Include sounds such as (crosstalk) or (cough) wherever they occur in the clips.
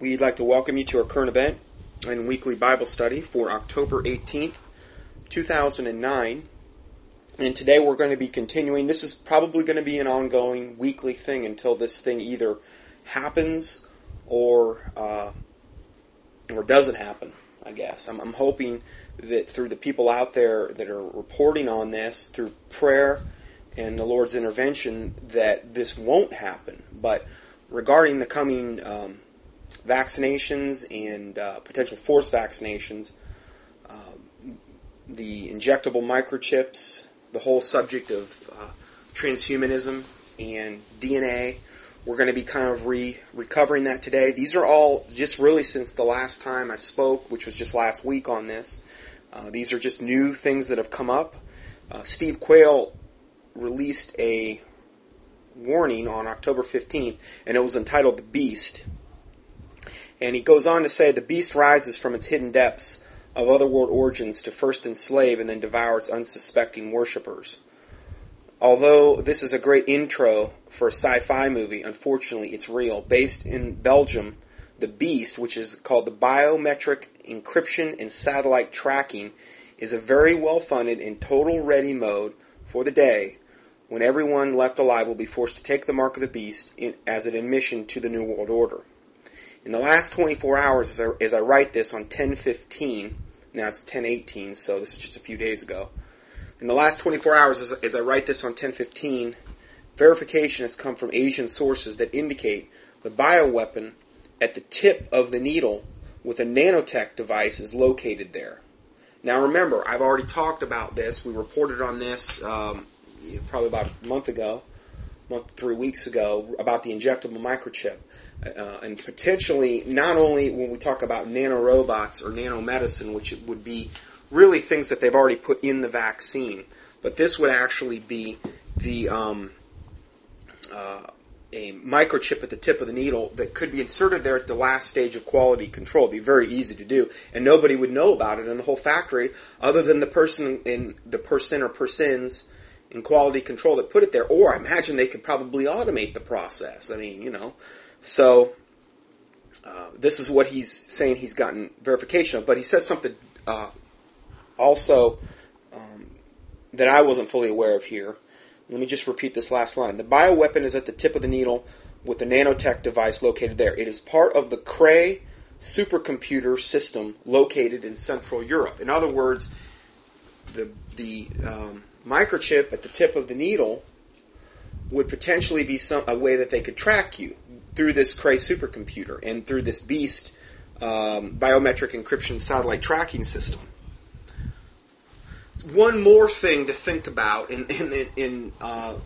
We'd like to welcome you to our current event and weekly Bible study for October 18th, 2009. And today we're going to be continuing. This is probably going to be an ongoing weekly thing until this thing either happens or uh, or doesn't happen. I guess I'm, I'm hoping that through the people out there that are reporting on this, through prayer and the Lord's intervention, that this won't happen. But regarding the coming um, vaccinations and uh, potential forced vaccinations, uh, the injectable microchips, the whole subject of uh, transhumanism and DNA. We're going to be kind of re- recovering that today. These are all just really since the last time I spoke, which was just last week on this. Uh, these are just new things that have come up. Uh, Steve Quayle released a warning on October 15th, and it was entitled The Beast. And he goes on to say the beast rises from its hidden depths of otherworld origins to first enslave and then devour its unsuspecting worshippers. Although this is a great intro for a sci fi movie, unfortunately it's real. Based in Belgium, The Beast, which is called the Biometric Encryption and Satellite Tracking, is a very well funded and total ready mode for the day when everyone left alive will be forced to take the mark of the beast in, as an admission to the New World Order. In the last 24 hours, as I, as I write this on 10:15, now it's 10:18, so this is just a few days ago. In the last 24 hours, as, as I write this on 10:15, verification has come from Asian sources that indicate the bioweapon at the tip of the needle with a nanotech device is located there. Now remember, I've already talked about this. We reported on this um, probably about a month ago, month three weeks ago, about the injectable microchip, uh, and potentially not only when we talk about nanorobots or nanomedicine, which would be really things that they've already put in the vaccine, but this would actually be the um, uh, a microchip at the tip of the needle that could be inserted there at the last stage of quality control. It'd be very easy to do, and nobody would know about it in the whole factory other than the person in the person or persons in quality control that put it there. Or I imagine they could probably automate the process. I mean, you know, so uh, this is what he's saying he's gotten verification of. But he says something uh, also um, that I wasn't fully aware of here. Let me just repeat this last line. The bioweapon is at the tip of the needle with the nanotech device located there. It is part of the Cray supercomputer system located in Central Europe. In other words, the the um, microchip at the tip of the needle would potentially be some a way that they could track you through this Cray supercomputer and through this Beast um, biometric encryption satellite tracking system. One more thing to think about in in, in uh,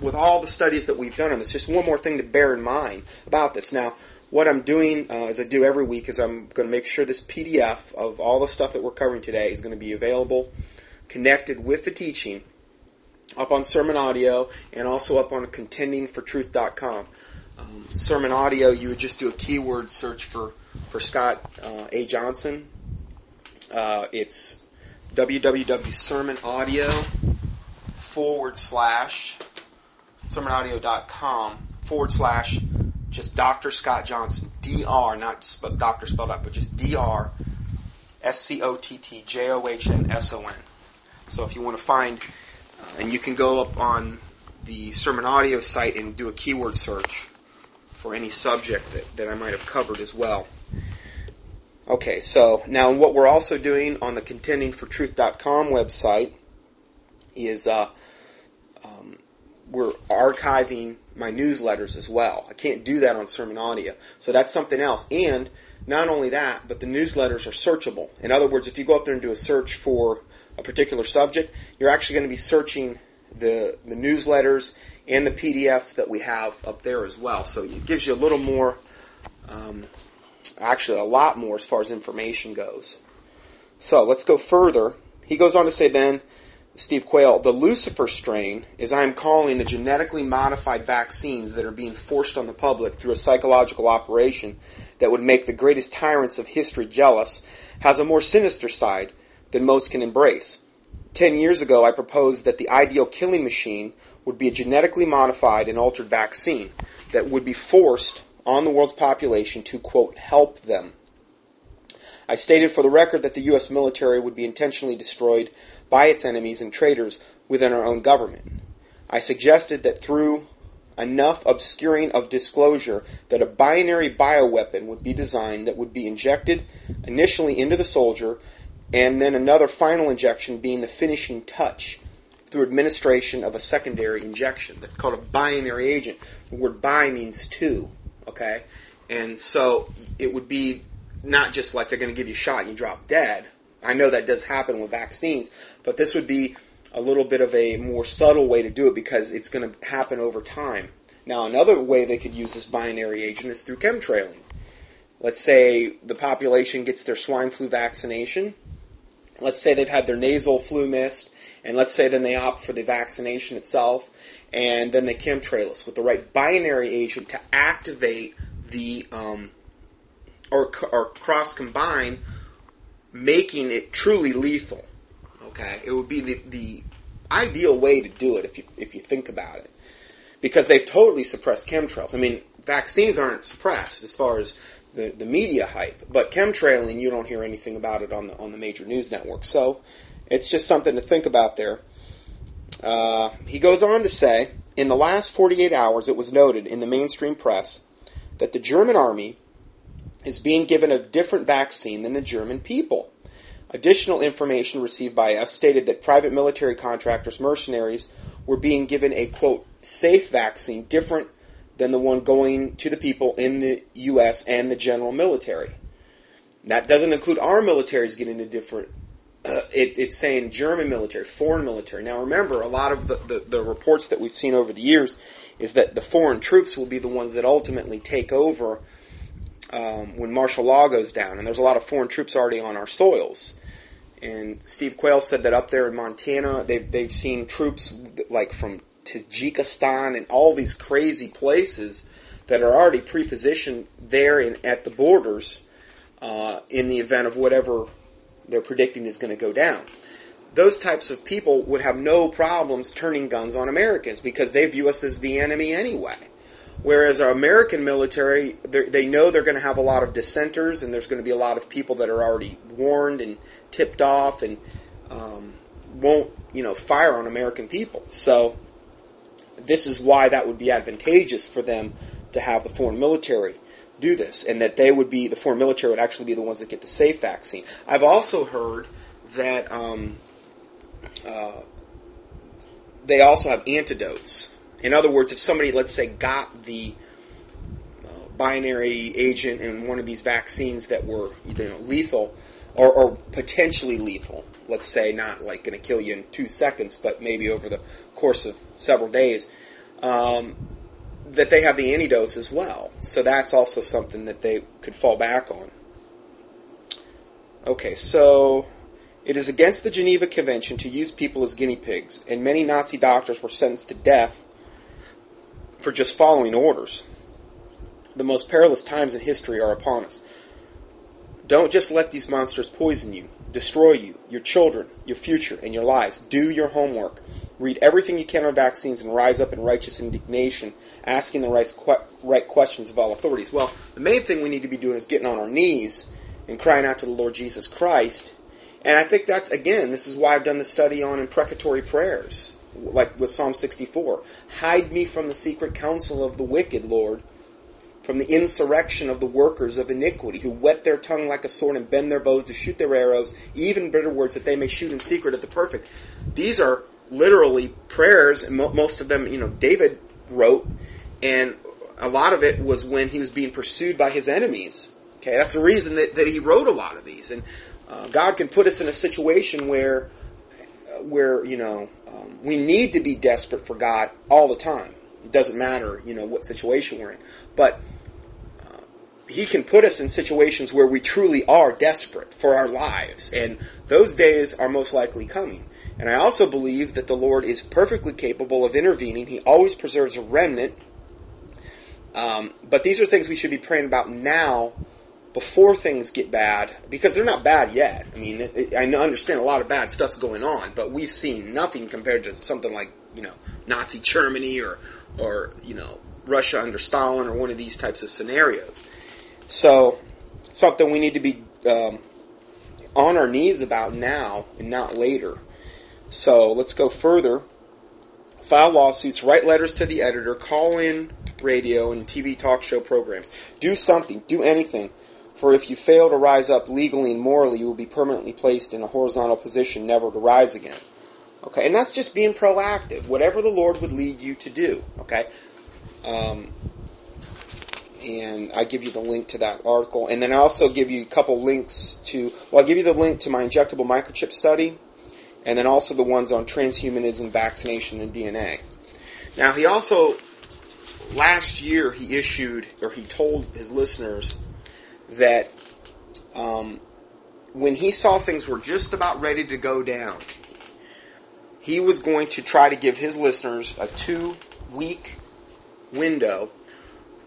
with all the studies that we've done on this. Just one more thing to bear in mind about this. Now, what I'm doing, uh, as I do every week, is I'm going to make sure this PDF of all the stuff that we're covering today is going to be available connected with the teaching up on Sermon Audio and also up on contendingfortruth.com. Um, sermon Audio, you would just do a keyword search for, for Scott uh, A. Johnson. Uh, it's www.sermonaudio forward slash sermonaudio.com forward slash just Dr. Scott Johnson. D-R, not Dr. spelled out, but just DR, D-R S-C-O-T-T-J-O-H-N-S-O-N. So if you want to find, uh, and you can go up on the Sermon Audio site and do a keyword search for any subject that, that I might have covered as well. Okay, so now what we're also doing on the contendingfortruth.com website is uh, um, we're archiving my newsletters as well. I can't do that on Sermon Audio, so that's something else. And not only that, but the newsletters are searchable. In other words, if you go up there and do a search for a particular subject, you're actually going to be searching the, the newsletters and the PDFs that we have up there as well. So it gives you a little more, um, actually a lot more as far as information goes. So let's go further. He goes on to say then, Steve Quayle, the Lucifer strain, is I am calling the genetically modified vaccines that are being forced on the public through a psychological operation that would make the greatest tyrants of history jealous, has a more sinister side than most can embrace. Ten years ago, I proposed that the ideal killing machine would be a genetically modified and altered vaccine that would be forced on the world's population to, quote, help them. I stated for the record that the U.S. military would be intentionally destroyed by its enemies and traitors within our own government. I suggested that through enough obscuring of disclosure that a binary bioweapon would be designed that would be injected initially into the soldier and then another final injection being the finishing touch through administration of a secondary injection. That's called a binary agent. The word bi means two, okay? And so it would be not just like they're going to give you a shot and you drop dead. I know that does happen with vaccines, but this would be a little bit of a more subtle way to do it because it's going to happen over time. Now, another way they could use this binary agent is through chemtrailing. Let's say the population gets their swine flu vaccination. Let's say they've had their nasal flu mist, and let's say then they opt for the vaccination itself, and then they chemtrail us with the right binary agent to activate the um, or, or cross combine, making it truly lethal. Okay, it would be the, the ideal way to do it if you if you think about it, because they've totally suppressed chemtrails. I mean, vaccines aren't suppressed as far as the, the media hype, but chemtrailing you don't hear anything about it on the on the major news networks. So it's just something to think about there. Uh, he goes on to say, in the last 48 hours, it was noted in the mainstream press that the German army is being given a different vaccine than the German people. Additional information received by us stated that private military contractors, mercenaries, were being given a quote safe vaccine different than the one going to the people in the U.S. and the general military. That doesn't include our militaries getting a different. Uh, it, it's saying German military, foreign military. Now remember, a lot of the, the, the reports that we've seen over the years is that the foreign troops will be the ones that ultimately take over um, when martial law goes down, and there's a lot of foreign troops already on our soils. And Steve Quayle said that up there in Montana, they've, they've seen troops like from Tajikistan and all these crazy places that are already pre-positioned there in, at the borders uh, in the event of whatever they're predicting is going to go down. Those types of people would have no problems turning guns on Americans because they view us as the enemy anyway. Whereas our American military, they know they're going to have a lot of dissenters, and there's going to be a lot of people that are already warned and tipped off, and um, won't, you know, fire on American people. So this is why that would be advantageous for them to have the foreign military do this, and that they would be the foreign military would actually be the ones that get the safe vaccine. I've also heard that um, uh, they also have antidotes in other words, if somebody, let's say, got the uh, binary agent in one of these vaccines that were you know, lethal or, or potentially lethal, let's say not like going to kill you in two seconds, but maybe over the course of several days, um, that they have the antidotes as well. So that's also something that they could fall back on. Okay, so it is against the Geneva Convention to use people as guinea pigs, and many Nazi doctors were sentenced to death for just following orders. The most perilous times in history are upon us. Don't just let these monsters poison you, destroy you, your children, your future, and your lives. Do your homework. Read everything you can on vaccines and rise up in righteous indignation, asking the right, right questions of all authorities. Well, the main thing we need to be doing is getting on our knees and crying out to the Lord Jesus Christ. And I think that's, again, this is why I've done the study on imprecatory prayers like with Psalm 64. Hide me from the secret counsel of the wicked, Lord, from the insurrection of the workers of iniquity, who whet their tongue like a sword and bend their bows to shoot their arrows, even bitter words that they may shoot in secret at the perfect. These are literally prayers, and most of them, you know, David wrote, and a lot of it was when he was being pursued by his enemies. Okay, that's the reason that, that he wrote a lot of these. And uh, God can put us in a situation where, uh, where you know, um, we need to be desperate for God all the time. It doesn't matter, you know, what situation we're in. But uh, He can put us in situations where we truly are desperate for our lives. And those days are most likely coming. And I also believe that the Lord is perfectly capable of intervening. He always preserves a remnant. Um, but these are things we should be praying about now before things get bad, because they're not bad yet. I mean, I understand a lot of bad stuff's going on, but we've seen nothing compared to something like you know Nazi Germany or or you know Russia under Stalin or one of these types of scenarios. So, something we need to be um, on our knees about now and not later. So, let's go further. File lawsuits, write letters to the editor, call in radio and TV talk show programs. Do something, do anything. For if you fail to rise up legally and morally, you will be permanently placed in a horizontal position, never to rise again. Okay, and that's just being proactive. Whatever the Lord would lead you to do. Okay, um, and I give you the link to that article, and then I also give you a couple links to. Well, I'll give you the link to my injectable microchip study, and then also the ones on transhumanism, vaccination, and DNA. Now, he also last year he issued or he told his listeners that um, when he saw things were just about ready to go down, he was going to try to give his listeners a two week window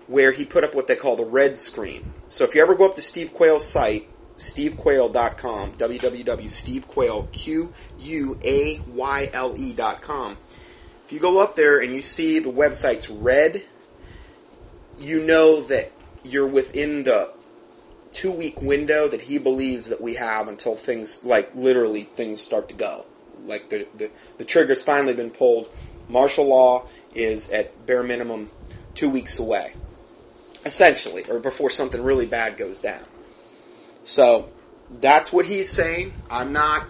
where he put up what they call the red screen. So if you ever go up to Steve Quayle's site, stevequayle.com, www.stevequayle.com, if you go up there and you see the website's red, you know that you're within the two week window that he believes that we have until things, like literally things start to go. Like the, the, the trigger's finally been pulled. Martial law is at bare minimum two weeks away. Essentially, or before something really bad goes down. So, that's what he's saying. I'm not,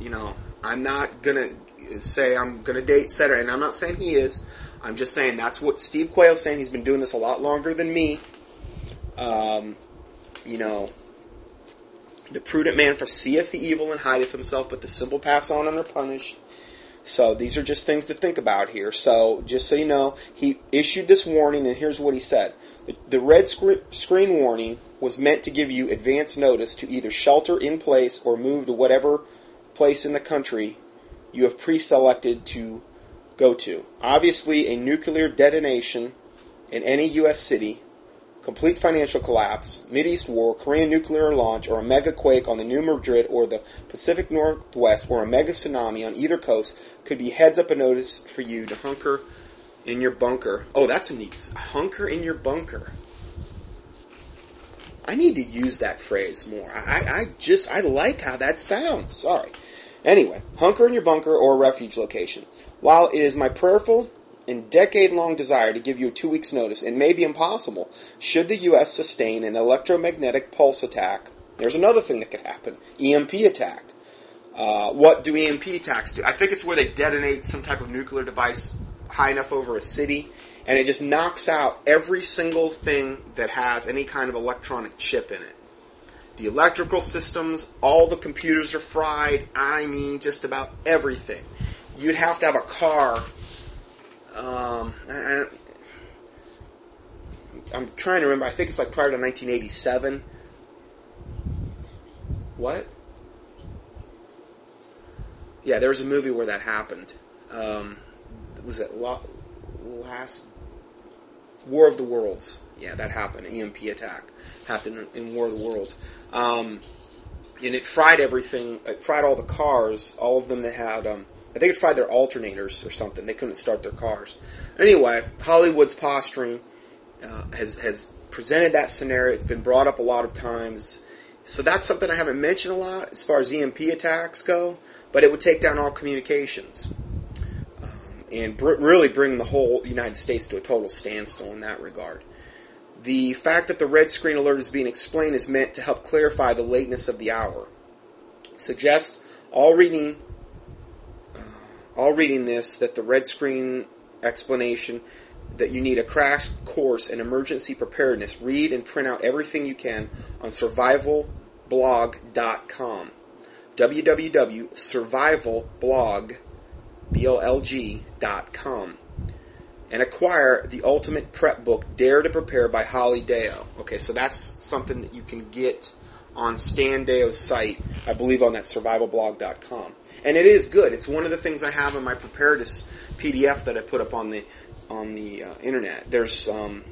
you know, I'm not gonna say I'm gonna date Setter, and I'm not saying he is. I'm just saying that's what Steve Quayle's saying. He's been doing this a lot longer than me. Um, you know, the prudent man foreseeth the evil and hideth himself, but the simple pass on and are punished. So these are just things to think about here. So just so you know, he issued this warning, and here's what he said: the, the red screen warning was meant to give you advance notice to either shelter in place or move to whatever place in the country you have pre-selected to go to. Obviously, a nuclear detonation in any U.S. city complete financial collapse, Mideast war, Korean nuclear launch, or a mega quake on the New Madrid or the Pacific Northwest, or a mega tsunami on either coast could be heads up a notice for you to hunker in your bunker. Oh, that's a neat hunker in your bunker. I need to use that phrase more. I, I just I like how that sounds. Sorry. Anyway, hunker in your bunker or refuge location. While it is my prayerful and decade long desire to give you two weeks' notice, it may be impossible should the U.S. sustain an electromagnetic pulse attack. There's another thing that could happen EMP attack. Uh, what do EMP attacks do? I think it's where they detonate some type of nuclear device high enough over a city, and it just knocks out every single thing that has any kind of electronic chip in it. The electrical systems, all the computers are fried. I mean, just about everything. You'd have to have a car um, I, am trying to remember. I think it's like prior to 1987. What? Yeah, there was a movie where that happened. Um, was it last War of the Worlds? Yeah, that happened. EMP attack happened in War of the Worlds. Um, and it fried everything. It fried all the cars, all of them that had um, I think it fried their alternators or something. They couldn't start their cars. Anyway, Hollywood's posturing uh, has has presented that scenario. It's been brought up a lot of times. So that's something I haven't mentioned a lot as far as EMP attacks go. But it would take down all communications and br- really bring the whole United States to a total standstill in that regard. The fact that the red screen alert is being explained is meant to help clarify the lateness of the hour. Suggest all reading uh, all reading this that the red screen explanation that you need a crash course in emergency preparedness. Read and print out everything you can on survivalblog.com. www.survivalblog.com and acquire the ultimate prep book Dare to Prepare by Holly Deyo. Okay, so that's something that you can get on Stan Deyo's site, I believe on that survivalblog.com. And it is good. It's one of the things I have in my preparedness PDF that I put up on the on the uh, internet. There's um,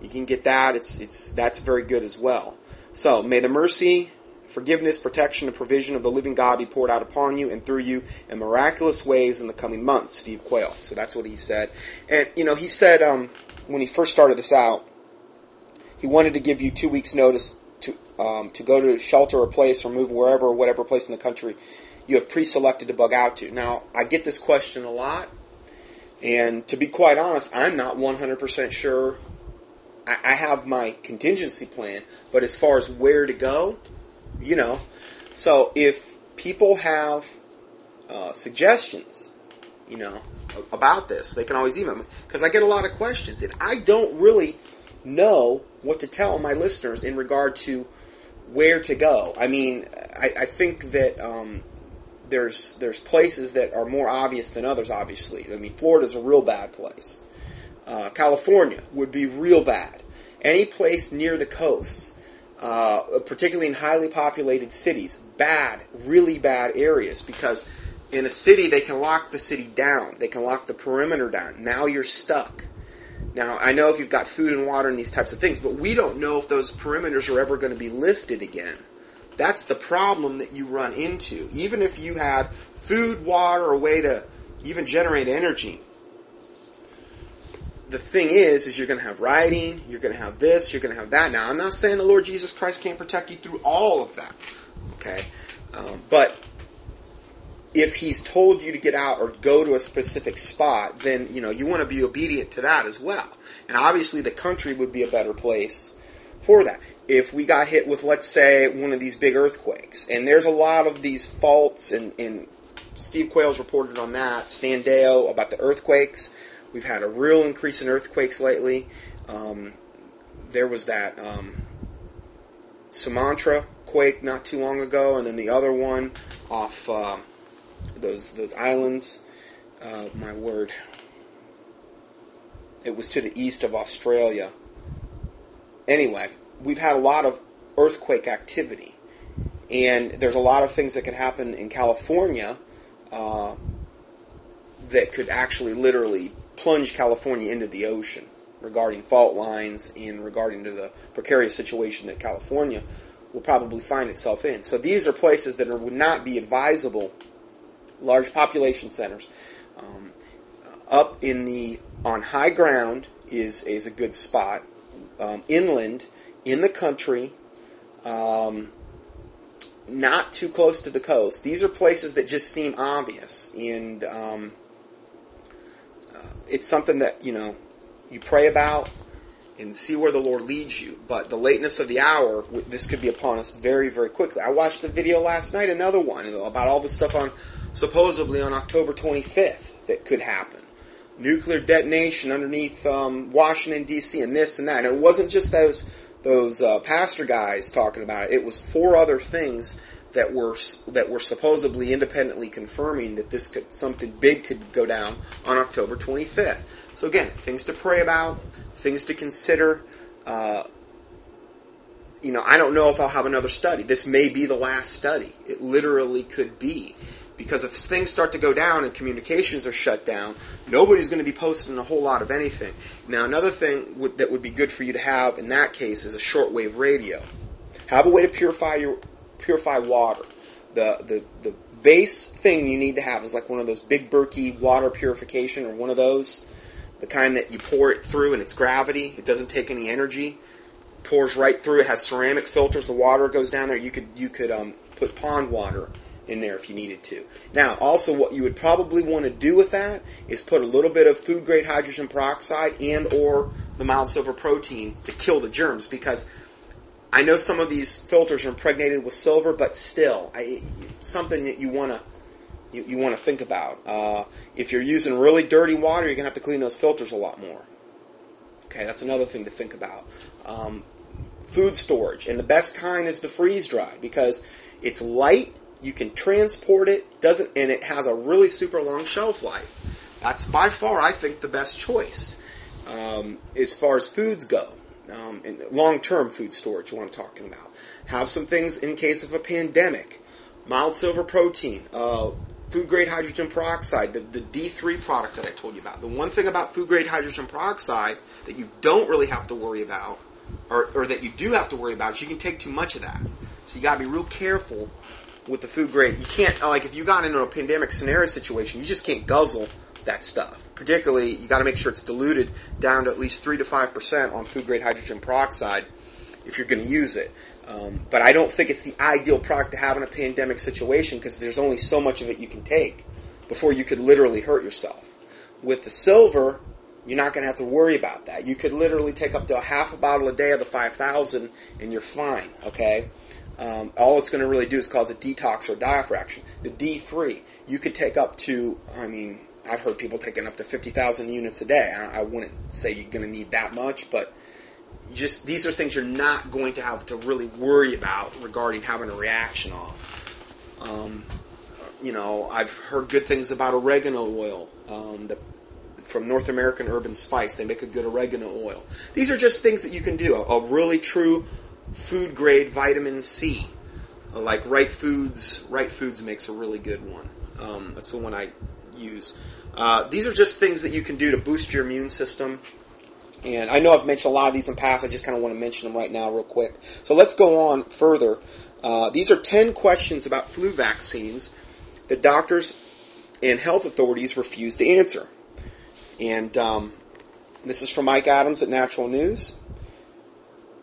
you can get that. It's it's that's very good as well. So may the mercy forgiveness, protection, and provision of the living God be poured out upon you and through you in miraculous ways in the coming months. Steve Quayle. So that's what he said. And, you know, he said um, when he first started this out, he wanted to give you two weeks' notice to um, to go to shelter or place or move wherever or whatever place in the country you have pre-selected to bug out to. Now, I get this question a lot, and to be quite honest, I'm not 100% sure. I have my contingency plan, but as far as where to go, you know, so if people have uh, suggestions, you know, about this, they can always email me because I get a lot of questions, and I don't really know what to tell my listeners in regard to where to go. I mean, I, I think that um, there's there's places that are more obvious than others. Obviously, I mean, Florida's a real bad place. Uh, California would be real bad. Any place near the coast, uh, particularly in highly populated cities, bad, really bad areas because in a city they can lock the city down. They can lock the perimeter down. Now you're stuck. Now, I know if you've got food and water and these types of things, but we don't know if those perimeters are ever going to be lifted again. That's the problem that you run into. Even if you had food, water, a way to even generate energy, the thing is, is you're going to have rioting, you're going to have this, you're going to have that. Now, I'm not saying the Lord Jesus Christ can't protect you through all of that, okay? Um, but if he's told you to get out or go to a specific spot, then you know you want to be obedient to that as well. And obviously, the country would be a better place for that. If we got hit with, let's say, one of these big earthquakes, and there's a lot of these faults, and, and Steve Quayle's reported on that, Stan Deyo, about the earthquakes. We've had a real increase in earthquakes lately. Um, there was that um, Sumatra quake not too long ago, and then the other one off. Uh, those those islands. Uh, my word. It was to the east of Australia. Anyway, we've had a lot of earthquake activity, and there's a lot of things that can happen in California uh, that could actually literally plunge California into the ocean regarding fault lines and regarding to the precarious situation that California will probably find itself in. So these are places that are, would not be advisable large population centers. Um, up in the on high ground is is a good spot. Um, inland, in the country, um, not too close to the coast. These are places that just seem obvious, and um, it's something that you know you pray about and see where the Lord leads you. But the lateness of the hour, this could be upon us very, very quickly. I watched a video last night, another one about all the stuff on supposedly on October 25th that could happen. Nuclear detonation underneath um, Washington D.C. and this and that. And it wasn't just those those uh, pastor guys talking about it. It was four other things that were that were supposedly independently confirming that this could something big could go down on October 25th. So again, things to pray about, things to consider. Uh, you know, I don't know if I'll have another study. This may be the last study. It literally could be. Because if things start to go down and communications are shut down, nobody's going to be posting a whole lot of anything. Now, another thing that would be good for you to have in that case is a shortwave radio. Have a way to purify your purify water. The the the base thing you need to have is like one of those big Berkey water purification or one of those, the kind that you pour it through and it's gravity. It doesn't take any energy. Pours right through. It has ceramic filters. The water goes down there. You could you could um, put pond water in there if you needed to. Now, also what you would probably want to do with that is put a little bit of food grade hydrogen peroxide and or the mild silver protein to kill the germs because I know some of these filters are impregnated with silver, but still, I, something that you want to you, you want to think about. Uh, if you're using really dirty water, you're gonna have to clean those filters a lot more. Okay, that's another thing to think about. Um, food storage, and the best kind is the freeze dry because it's light you can transport it, doesn't, and it has a really super long shelf life. That's by far, I think, the best choice um, as far as foods go. Um, long-term food storage, what I'm talking about. Have some things in case of a pandemic. Mild silver protein, uh, food grade hydrogen peroxide, the, the D3 product that I told you about. The one thing about food grade hydrogen peroxide that you don't really have to worry about, or, or that you do have to worry about, is you can take too much of that. So you got to be real careful with the food grade. You can't like if you got into a pandemic scenario situation, you just can't guzzle that stuff. Particularly, you got to make sure it's diluted down to at least three to five percent on food grade hydrogen peroxide if you're going to use it. Um, but I don't think it's the ideal product to have in a pandemic situation because there's only so much of it you can take before you could literally hurt yourself. With the silver, you're not going to have to worry about that. You could literally take up to a half a bottle a day of the 5,000 and you're fine, okay? Um, all it's going to really do is cause a detox or diaphragm. The D3, you could take up to, I mean, I've heard people taking up to 50,000 units a day. I, I wouldn't say you're going to need that much, but just these are things you're not going to have to really worry about regarding having a reaction off. Um, you know, I've heard good things about oregano oil. Um, the, from North American Herb and Spice, they make a good oregano oil. These are just things that you can do. A, a really true food grade vitamin C, uh, like Right Foods. Right Foods makes a really good one. Um, that's the one I use. Uh, these are just things that you can do to boost your immune system. And I know I've mentioned a lot of these in the past. I just kind of want to mention them right now, real quick. So let's go on further. Uh, these are 10 questions about flu vaccines that doctors and health authorities refuse to answer. And um, this is from Mike Adams at Natural News.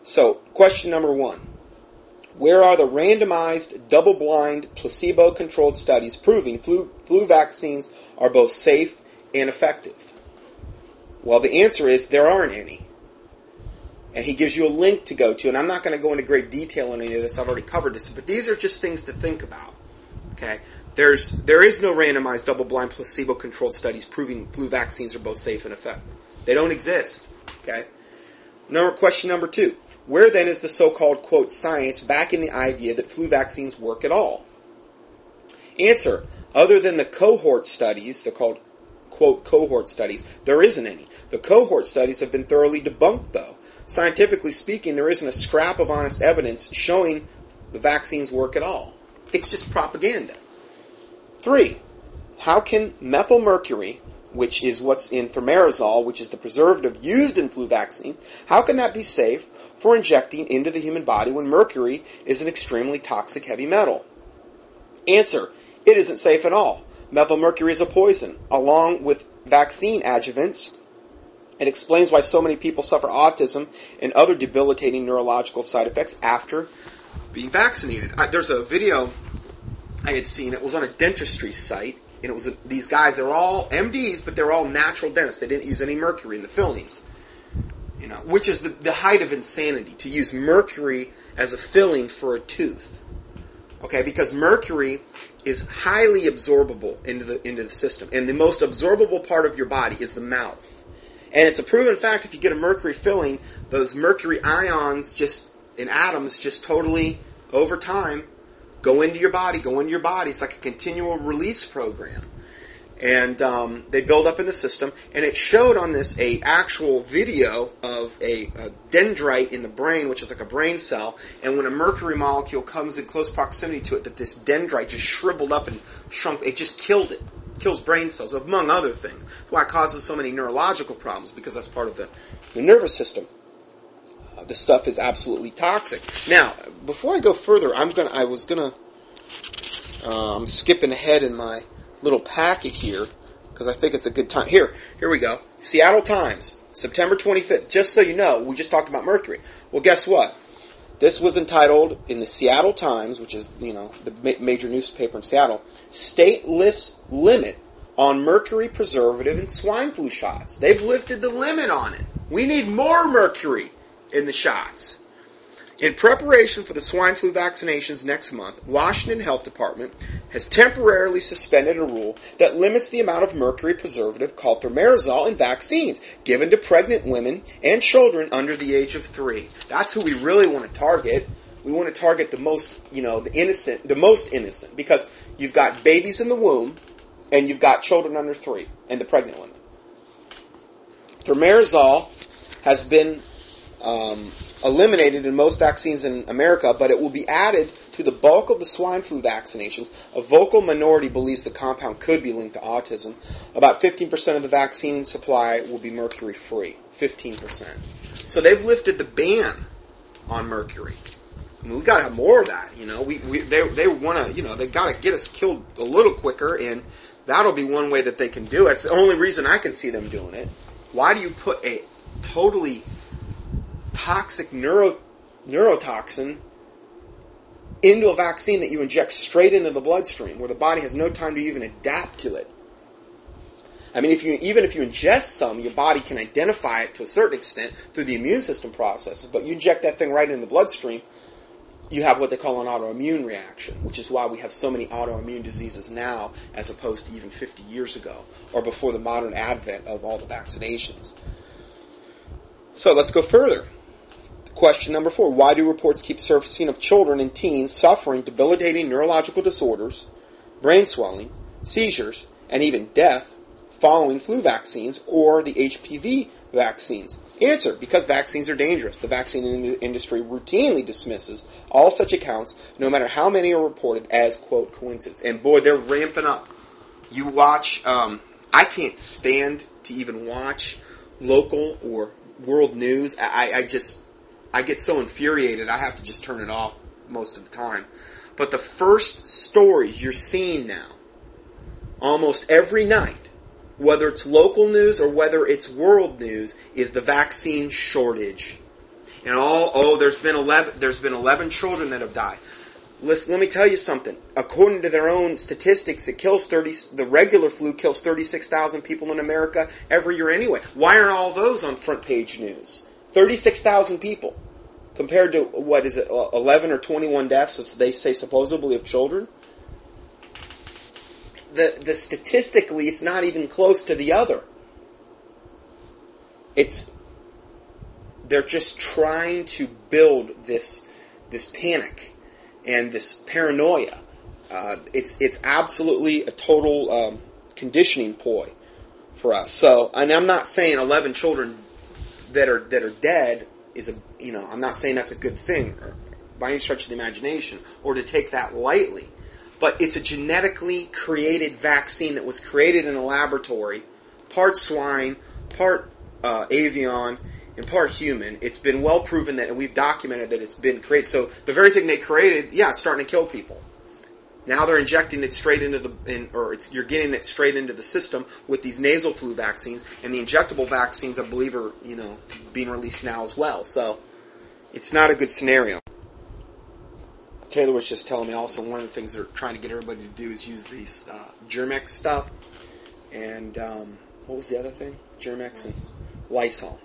So, question number one Where are the randomized, double blind, placebo controlled studies proving flu, flu vaccines are both safe and effective? Well, the answer is there aren't any. And he gives you a link to go to, and I'm not going to go into great detail on any of this. I've already covered this, but these are just things to think about. Okay, there's there is no randomized double-blind placebo-controlled studies proving flu vaccines are both safe and effective. They don't exist. Okay. Number question number two: Where then is the so-called quote science backing the idea that flu vaccines work at all? Answer: Other than the cohort studies, they're called quote cohort studies. There isn't any. The cohort studies have been thoroughly debunked, though. Scientifically speaking, there isn't a scrap of honest evidence showing the vaccines work at all. It's just propaganda. Three, how can methylmercury, which is what's in thimerosal, which is the preservative used in flu vaccine, how can that be safe for injecting into the human body when mercury is an extremely toxic heavy metal? Answer, it isn't safe at all. Methylmercury is a poison, along with vaccine adjuvants. It explains why so many people suffer autism and other debilitating neurological side effects after being vaccinated. I, there's a video I had seen. It was on a dentistry site, and it was a, these guys. They're all MDs, but they're all natural dentists. They didn't use any mercury in the fillings. You know, which is the, the height of insanity to use mercury as a filling for a tooth. Okay, because mercury is highly absorbable into the into the system, and the most absorbable part of your body is the mouth. And it's a proven fact if you get a mercury filling, those mercury ions just in atoms just totally over time go into your body, go into your body. It's like a continual release program and um, they build up in the system. And it showed on this a actual video of a, a, dendrite in the brain, which is like a brain cell. And when a mercury molecule comes in close proximity to it, that this dendrite just shriveled up and shrunk. It just killed it. Kills brain cells, among other things. That's why it causes so many neurological problems because that's part of the, the nervous system. The stuff is absolutely toxic. Now, before I go further, I'm gonna. I was gonna. Uh, I'm skipping ahead in my little packet here because I think it's a good time. Here, here we go. Seattle Times, September 25th. Just so you know, we just talked about mercury. Well, guess what? This was entitled in the Seattle Times, which is you know the ma- major newspaper in Seattle. State lifts limit on mercury preservative in swine flu shots. They've lifted the limit on it. We need more mercury in the shots. In preparation for the swine flu vaccinations next month, Washington Health Department has temporarily suspended a rule that limits the amount of mercury preservative called thimerosal in vaccines given to pregnant women and children under the age of three. That's who we really want to target. We want to target the most, you know, the innocent, the most innocent, because you've got babies in the womb and you've got children under three and the pregnant women. Thimerosal has been um, eliminated in most vaccines in America, but it will be added to the bulk of the swine flu vaccinations. A vocal minority believes the compound could be linked to autism. About 15% of the vaccine supply will be mercury free. 15%. So they've lifted the ban on mercury. I mean, we got to have more of that. You know, we, we they they want to you know they got to get us killed a little quicker, and that'll be one way that they can do it. It's the only reason I can see them doing it. Why do you put a totally toxic neuro neurotoxin into a vaccine that you inject straight into the bloodstream, where the body has no time to even adapt to it? I mean, if you even if you ingest some, your body can identify it to a certain extent through the immune system processes. But you inject that thing right in the bloodstream, you have what they call an autoimmune reaction, which is why we have so many autoimmune diseases now as opposed to even 50 years ago or before the modern advent of all the vaccinations. So let's go further. Question number four Why do reports keep surfacing of children and teens suffering debilitating neurological disorders, brain swelling, seizures, and even death following flu vaccines or the HPV vaccines? Answer, because vaccines are dangerous. The vaccine industry routinely dismisses all such accounts, no matter how many are reported as, quote, coincidence. And boy, they're ramping up. You watch, um, I can't stand to even watch local or world news. I, I just, I get so infuriated, I have to just turn it off most of the time. But the first stories you're seeing now, almost every night, whether it's local news or whether it's world news, is the vaccine shortage. And all oh, there's been eleven there's been eleven children that have died. Listen, let me tell you something. According to their own statistics, it kills thirty. The regular flu kills thirty six thousand people in America every year anyway. Why aren't all those on front page news? Thirty six thousand people compared to what is it, eleven or twenty one deaths? They say supposedly of children the, the statistically, it's not even close to the other. It's they're just trying to build this this panic and this paranoia. Uh, it's it's absolutely a total um, conditioning ploy for us. So, and I'm not saying 11 children that are that are dead is a you know I'm not saying that's a good thing by any stretch of the imagination or to take that lightly but it's a genetically created vaccine that was created in a laboratory, part swine, part uh, avian, and part human. It's been well proven that, and we've documented that it's been created. So the very thing they created, yeah, it's starting to kill people. Now they're injecting it straight into the, in, or you're getting it straight into the system with these nasal flu vaccines, and the injectable vaccines, I believe, are you know being released now as well. So it's not a good scenario. Taylor was just telling me also one of the things they're trying to get everybody to do is use these uh, Germ-X stuff. And um, what was the other thing? Germ-X and Lysol.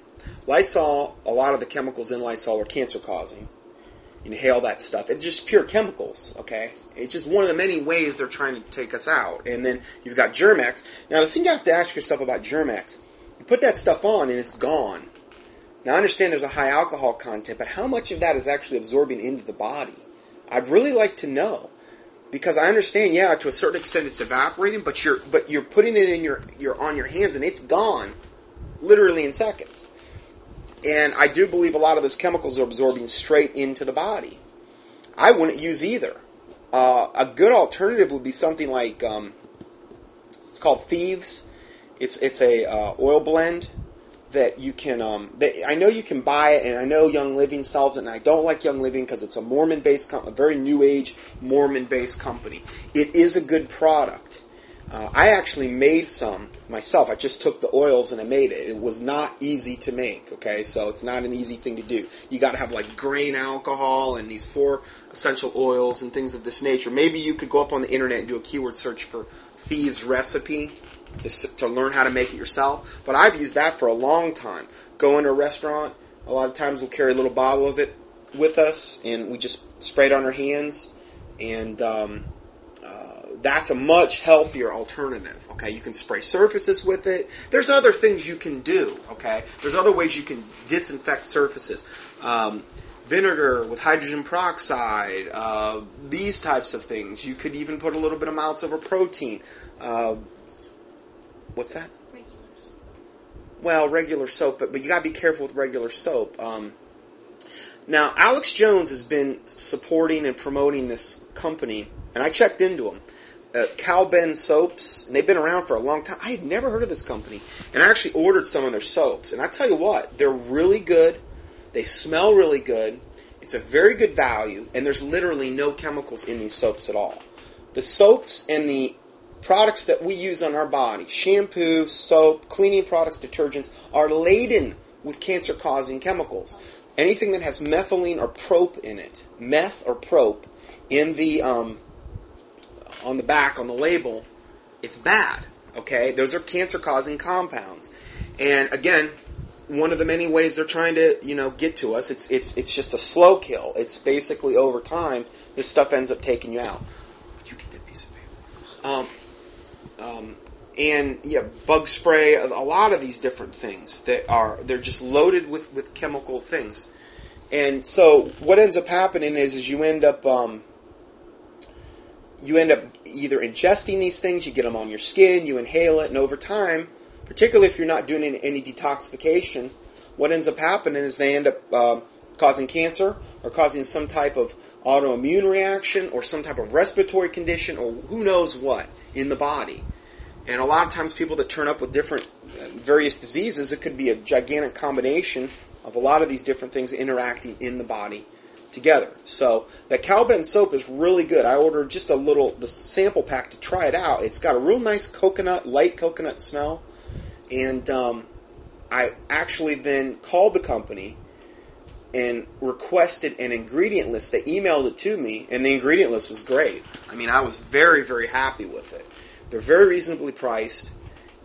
Lysol, a lot of the chemicals in Lysol are cancer causing. Inhale that stuff. It's just pure chemicals, okay? It's just one of the many ways they're trying to take us out. And then you've got Germ-X. Now, the thing you have to ask yourself about Germ-X, you put that stuff on and it's gone. Now, I understand there's a high alcohol content, but how much of that is actually absorbing into the body? I'd really like to know because I understand, yeah, to a certain extent it's evaporating, but you're but you're putting it in your you're on your hands and it's gone, literally in seconds. And I do believe a lot of those chemicals are absorbing straight into the body. I wouldn't use either. Uh, a good alternative would be something like um, it's called Thieves. It's it's a uh, oil blend that you can. Um, that I know you can buy it, and I know Young Living sells it, and I don't like Young Living because it's a Mormon-based, com- a very new age Mormon-based company. It is a good product. Uh, I actually made some myself. I just took the oils and I made it. It was not easy to make. Okay, so it's not an easy thing to do. You got to have like grain alcohol and these four essential oils and things of this nature. Maybe you could go up on the internet and do a keyword search for thieves recipe to, to learn how to make it yourself. But I've used that for a long time. Go into a restaurant, a lot of times we'll carry a little bottle of it with us, and we just spray it on our hands, and um, uh, that's a much healthier alternative. Okay, you can spray surfaces with it. There's other things you can do. Okay, there's other ways you can disinfect surfaces. Um, vinegar with hydrogen peroxide, uh, these types of things. You could even put a little bit of of a protein. Uh, What's that? Regulars. Well, regular soap, but, but you got to be careful with regular soap. Um, now, Alex Jones has been supporting and promoting this company, and I checked into them. Uh, Cal-Ben soaps, and they've been around for a long time. I had never heard of this company, and I actually ordered some of their soaps. And I tell you what, they're really good. They smell really good, It's a very good value, and there's literally no chemicals in these soaps at all. The soaps and the products that we use on our body, shampoo, soap, cleaning products, detergents, are laden with cancer causing chemicals. Anything that has methylene or prop in it, meth or prop, in the um, on the back on the label, it's bad. Okay, those are cancer causing compounds. And again, one of the many ways they're trying to, you know, get to us, it's it's it's just a slow kill. It's basically over time this stuff ends up taking you out. You get that piece of paper? Um, um, and yeah, bug spray, a, a lot of these different things that are they're just loaded with with chemical things. And so what ends up happening is is you end up um, you end up either ingesting these things, you get them on your skin, you inhale it, and over time, particularly if you're not doing any, any detoxification, what ends up happening is they end up uh, causing cancer or causing some type of autoimmune reaction or some type of respiratory condition or who knows what in the body. And a lot of times, people that turn up with different uh, various diseases, it could be a gigantic combination of a lot of these different things interacting in the body together. So that Calben soap is really good. I ordered just a little the sample pack to try it out. It's got a real nice coconut, light coconut smell, and um, I actually then called the company and requested an ingredient list. They emailed it to me, and the ingredient list was great. I mean, I was very, very happy with it. They're very reasonably priced,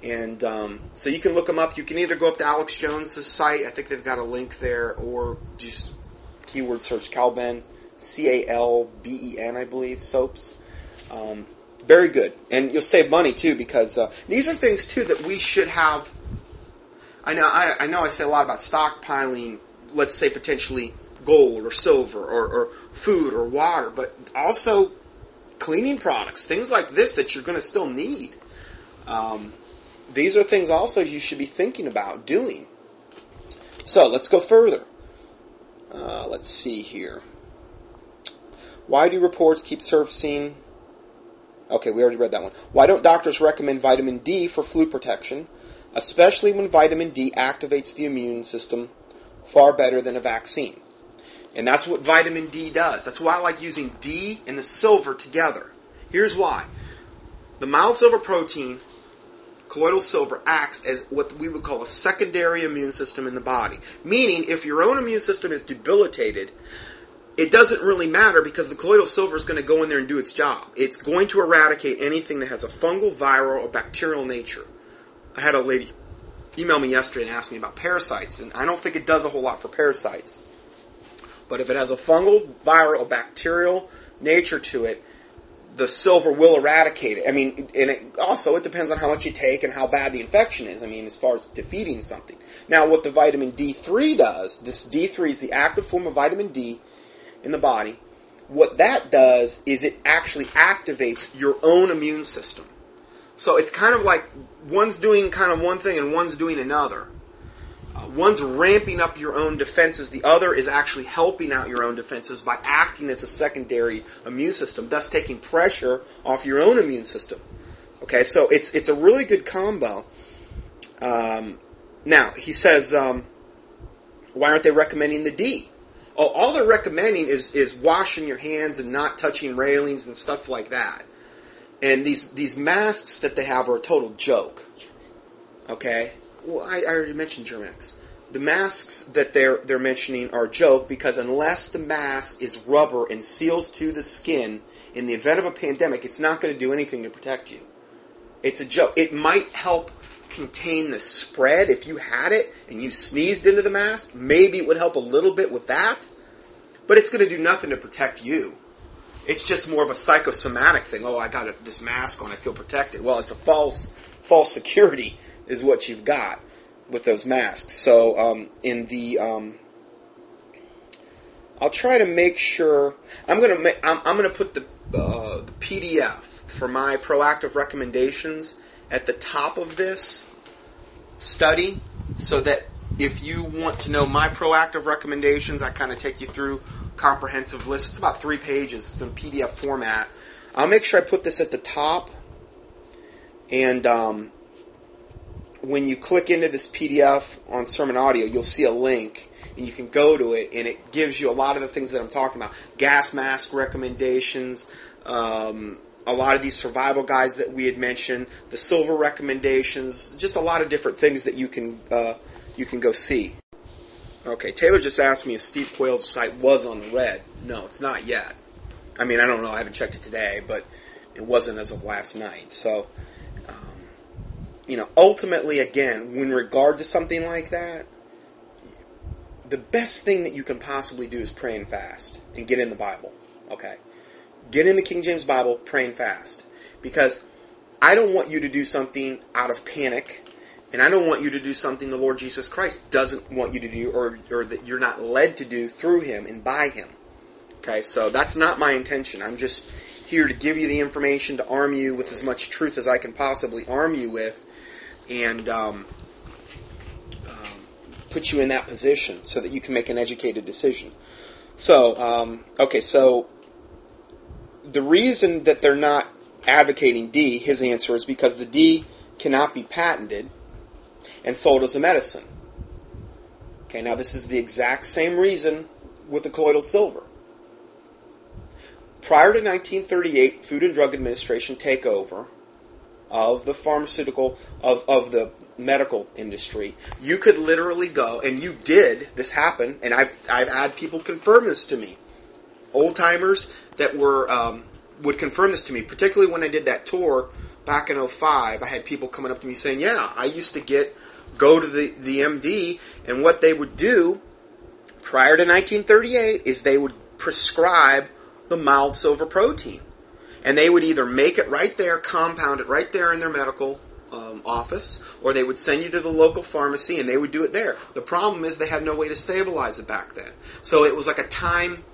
and um, so you can look them up. You can either go up to Alex Jones's site. I think they've got a link there, or just keyword search Calben, C A L B E N, I believe, soaps. Um, very good, and you'll save money too because uh, these are things too that we should have. I know, I, I know, I say a lot about stockpiling. Let's say potentially gold or silver or, or food or water, but also cleaning products, things like this that you're going to still need. Um, these are things also you should be thinking about doing. So let's go further. Uh, let's see here. Why do reports keep surfacing? Okay, we already read that one. Why don't doctors recommend vitamin D for flu protection, especially when vitamin D activates the immune system far better than a vaccine? And that's what vitamin D does. That's why I like using D and the silver together. Here's why. The mild silver protein, colloidal silver, acts as what we would call a secondary immune system in the body. Meaning, if your own immune system is debilitated, it doesn't really matter because the colloidal silver is going to go in there and do its job. It's going to eradicate anything that has a fungal, viral, or bacterial nature. I had a lady email me yesterday and ask me about parasites, and I don't think it does a whole lot for parasites. But if it has a fungal, viral, or bacterial nature to it, the silver will eradicate it. I mean, and it, also it depends on how much you take and how bad the infection is. I mean, as far as defeating something. Now, what the vitamin D3 does, this D3 is the active form of vitamin D in the body. What that does is it actually activates your own immune system. So it's kind of like one's doing kind of one thing and one's doing another. One's ramping up your own defenses, the other is actually helping out your own defenses by acting as a secondary immune system, thus taking pressure off your own immune system. Okay, so it's it's a really good combo. Um, now he says, um, why aren't they recommending the D? Oh, all they're recommending is is washing your hands and not touching railings and stuff like that. And these these masks that they have are a total joke. Okay, well, I, I already mentioned Germ-X. The masks that they're they're mentioning are a joke because unless the mask is rubber and seals to the skin, in the event of a pandemic, it's not going to do anything to protect you. It's a joke. It might help contain the spread if you had it and you sneezed into the mask. Maybe it would help a little bit with that, but it's going to do nothing to protect you. It's just more of a psychosomatic thing. Oh, I got a, this mask on, I feel protected. Well, it's a false false security is what you've got with those masks. So um, in the um, I'll try to make sure I'm gonna ma- I'm, I'm gonna put the, uh, the PDF for my proactive recommendations at the top of this study, so that if you want to know my proactive recommendations, I kind of take you through comprehensive list. It's about three pages. It's in PDF format. I'll make sure I put this at the top, and um, when you click into this PDF on Sermon Audio, you'll see a link and you can go to it, and it gives you a lot of the things that I'm talking about: gas mask recommendations. Um, a lot of these survival guides that we had mentioned, the silver recommendations, just a lot of different things that you can uh, you can go see. Okay, Taylor just asked me if Steve Quayle's site was on the red. No, it's not yet. I mean, I don't know. I haven't checked it today, but it wasn't as of last night. So, you know, ultimately, again, when regard to something like that, the best thing that you can possibly do is pray and fast and get in the Bible. Okay, get in the King James Bible, pray and fast, because I don't want you to do something out of panic. And I don't want you to do something the Lord Jesus Christ doesn't want you to do or, or that you're not led to do through Him and by Him. Okay, so that's not my intention. I'm just here to give you the information to arm you with as much truth as I can possibly arm you with, and um, um, put you in that position so that you can make an educated decision. So, um, okay, so the reason that they're not advocating D, his answer is because the D cannot be patented and sold as a medicine. Okay, now this is the exact same reason with the colloidal silver. Prior to 1938 Food and Drug Administration takeover of the pharmaceutical of, of the medical industry, you could literally go and you did. This happen, and I've I've had people confirm this to me. Old timers that were um, would confirm this to me, particularly when I did that tour back in 05. I had people coming up to me saying, "Yeah, I used to get go to the the MD, and what they would do prior to 1938 is they would prescribe the mild silver protein. And they would either make it right there, compound it right there in their medical um, office, or they would send you to the local pharmacy and they would do it there. The problem is they had no way to stabilize it back then. So it was like a time,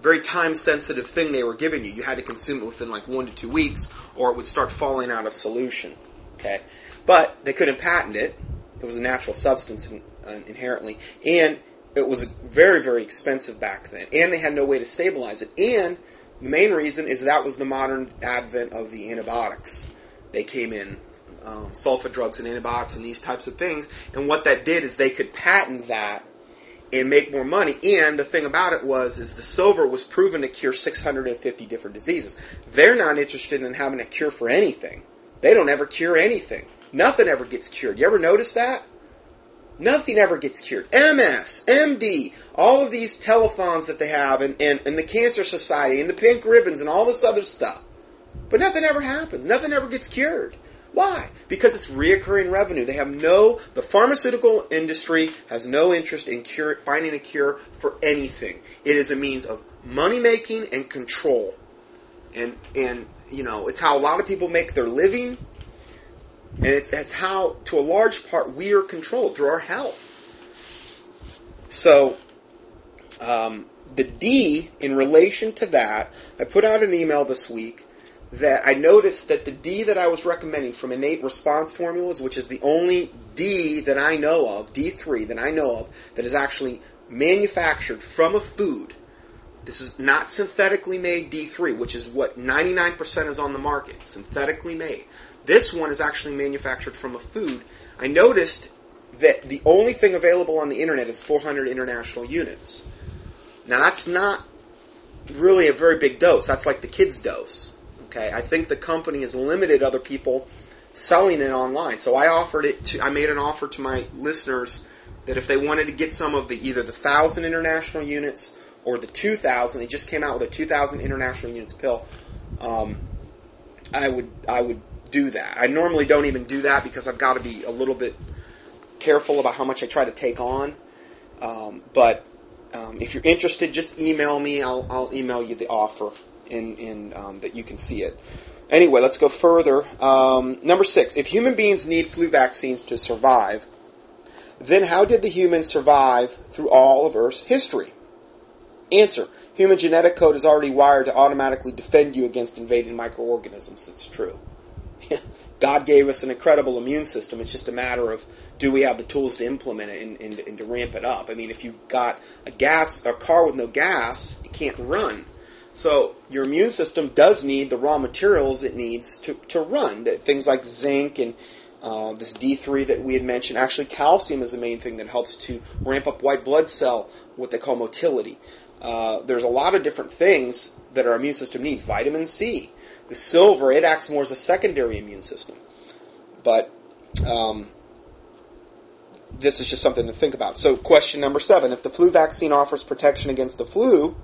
very time sensitive thing they were giving you. You had to consume it within like one to two weeks, or it would start falling out of solution. Okay, but they couldn't patent it. It was a natural substance in, uh, inherently, and it was very, very expensive back then, and they had no way to stabilize it. And the main reason is that was the modern advent of the antibiotics. They came in, um, sulfa drugs and antibiotics and these types of things. And what that did is they could patent that and make more money. And the thing about it was, is the silver was proven to cure 650 different diseases. They're not interested in having a cure for anything. They don't ever cure anything. Nothing ever gets cured. You ever notice that? Nothing ever gets cured. MS, MD, all of these telethons that they have, and, and, and the Cancer Society, and the pink ribbons, and all this other stuff. But nothing ever happens. Nothing ever gets cured. Why? Because it's reoccurring revenue. They have no, the pharmaceutical industry has no interest in cure, finding a cure for anything. It is a means of money making and control. And, and, you know, it's how a lot of people make their living and it's, it's how, to a large part, we are controlled through our health. So, um, the D, in relation to that, I put out an email this week that I noticed that the D that I was recommending from innate response formulas, which is the only D that I know of, D3 that I know of, that is actually manufactured from a food. This is not synthetically made D3, which is what 99% is on the market, synthetically made. This one is actually manufactured from a food. I noticed that the only thing available on the internet is 400 international units. Now that's not really a very big dose. That's like the kids dose. Okay, I think the company has limited other people selling it online. So I offered it to I made an offer to my listeners that if they wanted to get some of the either the 1000 international units or the 2000, they just came out with a 2000 international units pill. Um, I would I would do that. I normally don't even do that because I've got to be a little bit careful about how much I try to take on. Um, but um, if you're interested, just email me. I'll, I'll email you the offer in, in um, that you can see it. Anyway, let's go further. Um, number six: If human beings need flu vaccines to survive, then how did the humans survive through all of Earth's history? Answer: Human genetic code is already wired to automatically defend you against invading microorganisms. It's true. (laughs) God gave us an incredible immune system. It's just a matter of do we have the tools to implement it and, and, and, to ramp it up. I mean, if you've got a gas, a car with no gas, it can't run. So your immune system does need the raw materials it needs to, to run. That Things like zinc and uh, this D3 that we had mentioned. Actually, calcium is the main thing that helps to ramp up white blood cell, what they call motility. Uh, there's a lot of different things that our immune system needs. Vitamin C, the silver, it acts more as a secondary immune system. But um, this is just something to think about. So, question number seven: If the flu vaccine offers protection against the flu,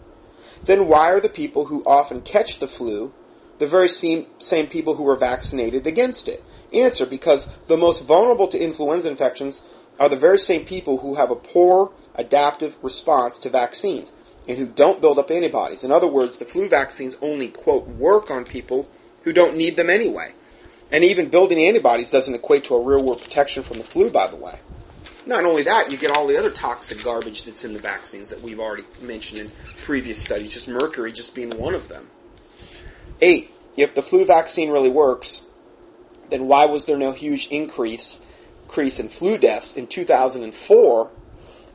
then why are the people who often catch the flu the very same, same people who were vaccinated against it? Answer, because the most vulnerable to influenza infections are the very same people who have a poor adaptive response to vaccines and who don't build up antibodies. In other words, the flu vaccines only, quote, work on people who don't need them anyway. And even building antibodies doesn't equate to a real world protection from the flu, by the way. Not only that, you get all the other toxic garbage that's in the vaccines that we've already mentioned in previous studies, just mercury just being one of them. Eight, if the flu vaccine really works, then why was there no huge increase, increase in flu deaths in 2004,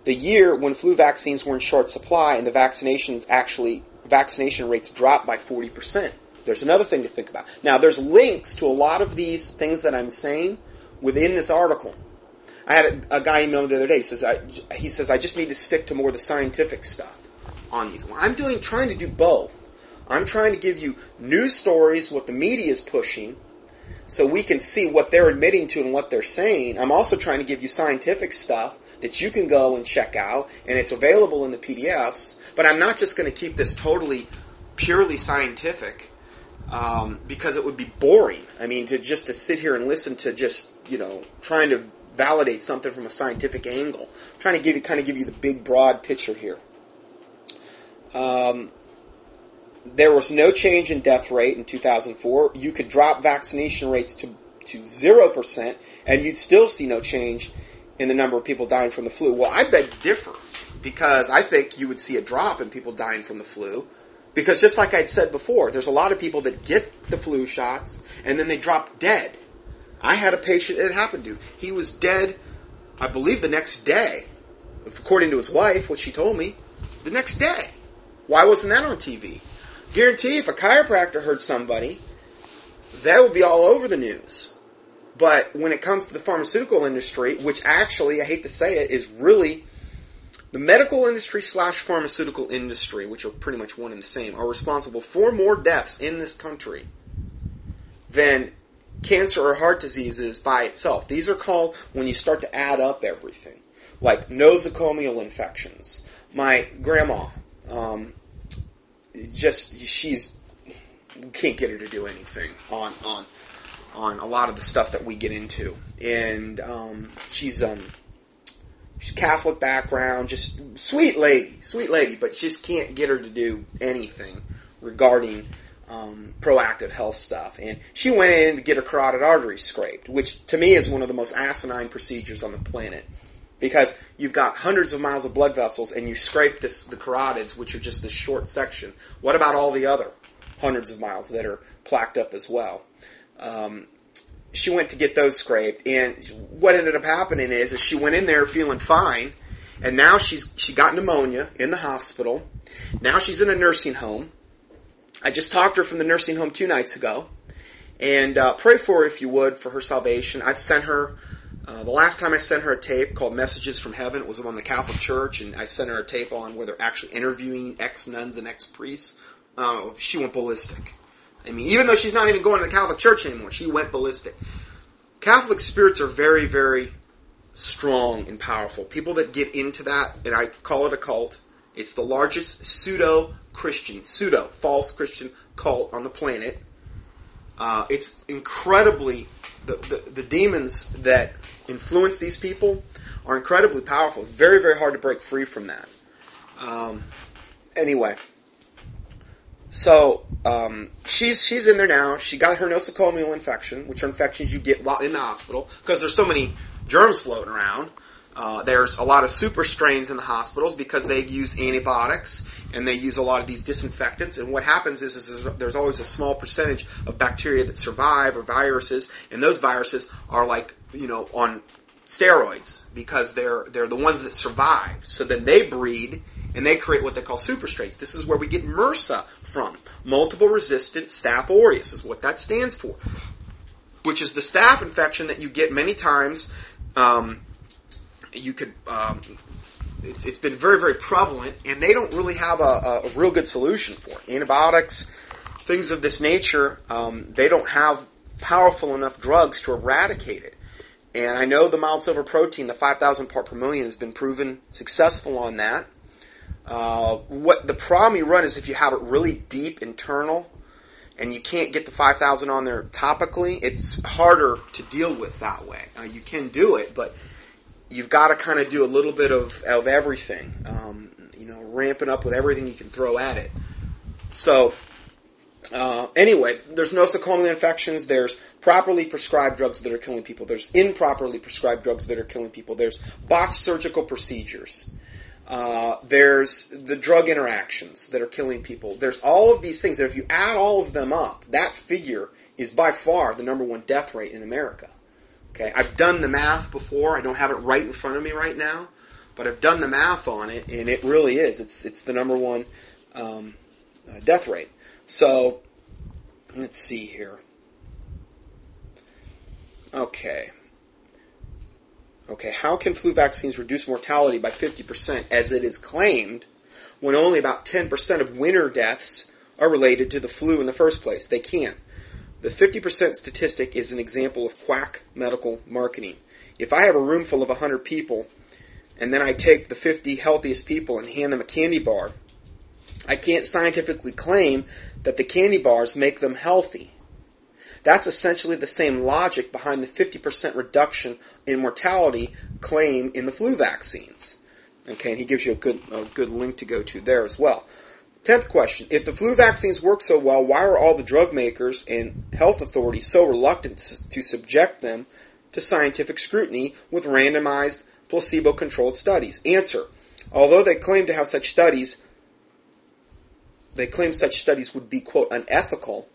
the year when flu vaccines were in short supply and the vaccinations actually, vaccination rates dropped by 40%? There's another thing to think about. Now, there's links to a lot of these things that I'm saying within this article. I had a, a guy email me the other day. He says, I, he says, I just need to stick to more of the scientific stuff on these. Well, I'm doing, trying to do both. I'm trying to give you news stories, what the media is pushing, so we can see what they're admitting to and what they're saying. I'm also trying to give you scientific stuff that you can go and check out, and it's available in the PDFs. But I'm not just going to keep this totally purely scientific um, because it would be boring. I mean, to just to sit here and listen to just you know trying to validate something from a scientific angle. I'm trying to give you kind of give you the big broad picture here. Um, there was no change in death rate in 2004. You could drop vaccination rates to to 0% and you'd still see no change in the number of people dying from the flu. Well, I beg differ because I think you would see a drop in people dying from the flu because just like I'd said before, there's a lot of people that get the flu shots and then they drop dead. I had a patient it happened to. He was dead, I believe, the next day, according to his wife, what she told me, the next day. Why wasn't that on TV? Guarantee if a chiropractor hurt somebody, that would be all over the news. But when it comes to the pharmaceutical industry, which actually, I hate to say it, is really the medical industry slash pharmaceutical industry, which are pretty much one and the same, are responsible for more deaths in this country than cancer or heart diseases by itself. These are called when you start to add up everything, like nosocomial infections. My grandma, um, just she's can't get her to do anything on on on a lot of the stuff that we get into, and um, she's um she's Catholic background, just sweet lady, sweet lady, but just can't get her to do anything regarding um, proactive health stuff. And she went in to get her carotid artery scraped, which to me is one of the most asinine procedures on the planet because you've got hundreds of miles of blood vessels and you scrape this, the carotids, which are just this short section. What about all the other hundreds of miles that are plaqued up as well? Um, she went to get those scraped, and what ended up happening is, is she went in there feeling fine, and now she's she got pneumonia in the hospital. Now she's in a nursing home. I just talked to her from the nursing home two nights ago, and uh, pray for her if you would for her salvation. I sent her uh, the last time I sent her a tape called Messages from Heaven, it was on the Catholic Church, and I sent her a tape on where they're actually interviewing ex nuns and ex priests. Uh, she went ballistic. I mean, even though she's not even going to the Catholic Church anymore, she went ballistic. Catholic spirits are very, very strong and powerful. People that get into that, and I call it a cult, it's the largest pseudo Christian, pseudo false Christian cult on the planet. Uh, it's incredibly the, the, the demons that influence these people are incredibly powerful. Very, very hard to break free from that. Um, anyway, so um, she's she's in there now. She got her nosocomial infection, which are infections you get while in the hospital because there's so many germs floating around. Uh, there's a lot of super strains in the hospitals because they use antibiotics and they use a lot of these disinfectants. And what happens is, is there's always a small percentage of bacteria that survive or viruses, and those viruses are like you know on steroids because they're they're the ones that survive. So then they breed and they create what they call super strains. This is where we get MRSA from. Multiple resistant Staph aureus is what that stands for. which is the staph infection that you get many times. Um, you could. Um, it's, it's been very, very prevalent, and they don't really have a, a real good solution for it. Antibiotics, things of this nature, um, they don't have powerful enough drugs to eradicate it. And I know the mild silver protein, the 5,000 part per million, has been proven successful on that. Uh, what the problem you run is if you have it really deep internal, and you can't get the 5,000 on there topically, it's harder to deal with that way. Uh, you can do it, but you've got to kind of do a little bit of, of everything. Um, you know, ramping up with everything you can throw at it. So, uh, anyway, there's nosocomial infections. There's properly prescribed drugs that are killing people. There's improperly prescribed drugs that are killing people. There's botched surgical procedures. Uh, there's the drug interactions that are killing people. There's all of these things that if you add all of them up, that figure is by far the number one death rate in America. Okay, I've done the math before. I don't have it right in front of me right now, but I've done the math on it, and it really is. It's it's the number one um, uh, death rate. So let's see here. Okay. Okay, how can flu vaccines reduce mortality by 50% as it is claimed when only about 10% of winter deaths are related to the flu in the first place? They can't. The 50% statistic is an example of quack medical marketing. If I have a room full of 100 people and then I take the 50 healthiest people and hand them a candy bar, I can't scientifically claim that the candy bars make them healthy. That's essentially the same logic behind the 50% reduction in mortality claim in the flu vaccines. Okay, and he gives you a good, a good link to go to there as well. Tenth question. If the flu vaccines work so well, why are all the drug makers and health authorities so reluctant to subject them to scientific scrutiny with randomized placebo controlled studies? Answer. Although they claim to have such studies, they claim such studies would be, quote, unethical.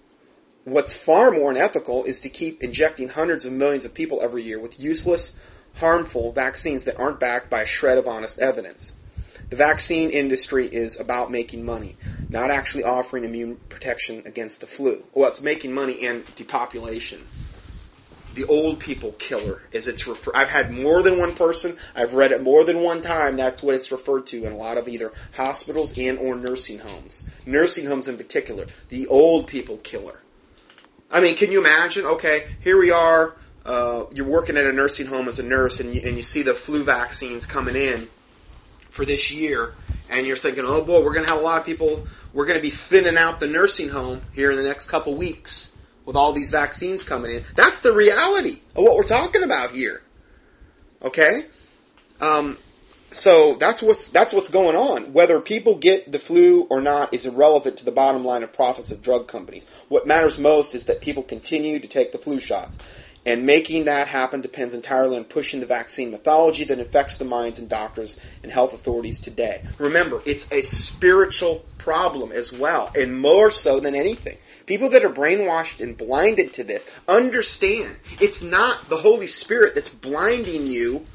What's far more unethical is to keep injecting hundreds of millions of people every year with useless, harmful vaccines that aren't backed by a shred of honest evidence. The vaccine industry is about making money, not actually offering immune protection against the flu. Well, it's making money and depopulation. The old people killer, as it's referred. I've had more than one person. I've read it more than one time. That's what it's referred to in a lot of either hospitals and or nursing homes. Nursing homes in particular. The old people killer. I mean, can you imagine? Okay, here we are. Uh, you're working at a nursing home as a nurse, and you, and you see the flu vaccines coming in for this year, and you're thinking, oh boy, we're going to have a lot of people, we're going to be thinning out the nursing home here in the next couple weeks with all these vaccines coming in. That's the reality of what we're talking about here. Okay? Um, so that's what's that's what's going on. Whether people get the flu or not is irrelevant to the bottom line of profits of drug companies. What matters most is that people continue to take the flu shots. And making that happen depends entirely on pushing the vaccine mythology that infects the minds and doctors and health authorities today. Remember, it's a spiritual problem as well, and more so than anything. People that are brainwashed and blinded to this understand it's not the Holy Spirit that's blinding you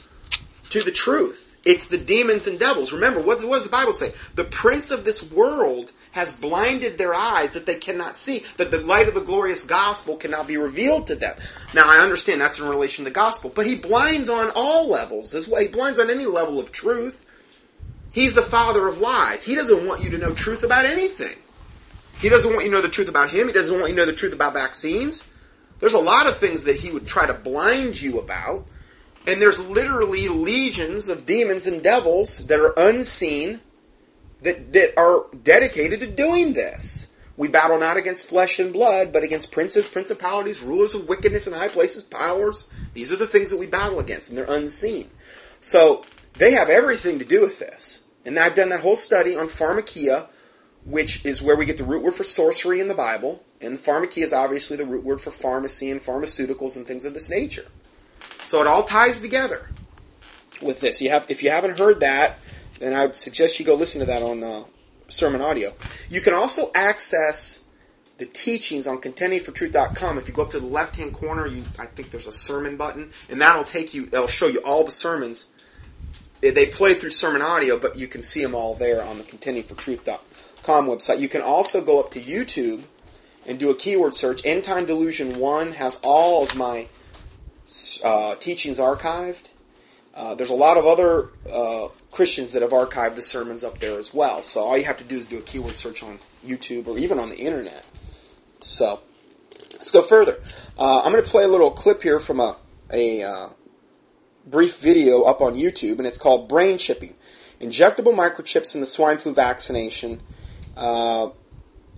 to the truth. It's the demons and devils. Remember, what does the Bible say? The prince of this world has blinded their eyes that they cannot see, that the light of the glorious gospel cannot be revealed to them. Now, I understand that's in relation to the gospel, but he blinds on all levels as well. He blinds on any level of truth. He's the father of lies. He doesn't want you to know truth about anything. He doesn't want you to know the truth about him. He doesn't want you to know the truth about vaccines. There's a lot of things that he would try to blind you about. And there's literally legions of demons and devils that are unseen that, that are dedicated to doing this. We battle not against flesh and blood, but against princes, principalities, rulers of wickedness in high places, powers. These are the things that we battle against, and they're unseen. So they have everything to do with this. And I've done that whole study on pharmakia, which is where we get the root word for sorcery in the Bible. And pharmakia is obviously the root word for pharmacy and pharmaceuticals and things of this nature. So it all ties together with this. You have, if you haven't heard that, then I would suggest you go listen to that on uh, sermon audio. You can also access the teachings on contendingfortruth.com. If you go up to the left hand corner, you, I think there's a sermon button, and that'll take you, it'll show you all the sermons. They play through sermon audio, but you can see them all there on the contendingfortruth.com website. You can also go up to YouTube and do a keyword search. End Time Delusion 1 has all of my uh, teachings archived. Uh, there's a lot of other uh, Christians that have archived the sermons up there as well. So all you have to do is do a keyword search on YouTube or even on the internet. So let's go further. Uh, I'm going to play a little clip here from a, a uh, brief video up on YouTube, and it's called Brain Chipping Injectable Microchips in the Swine Flu Vaccination. Uh,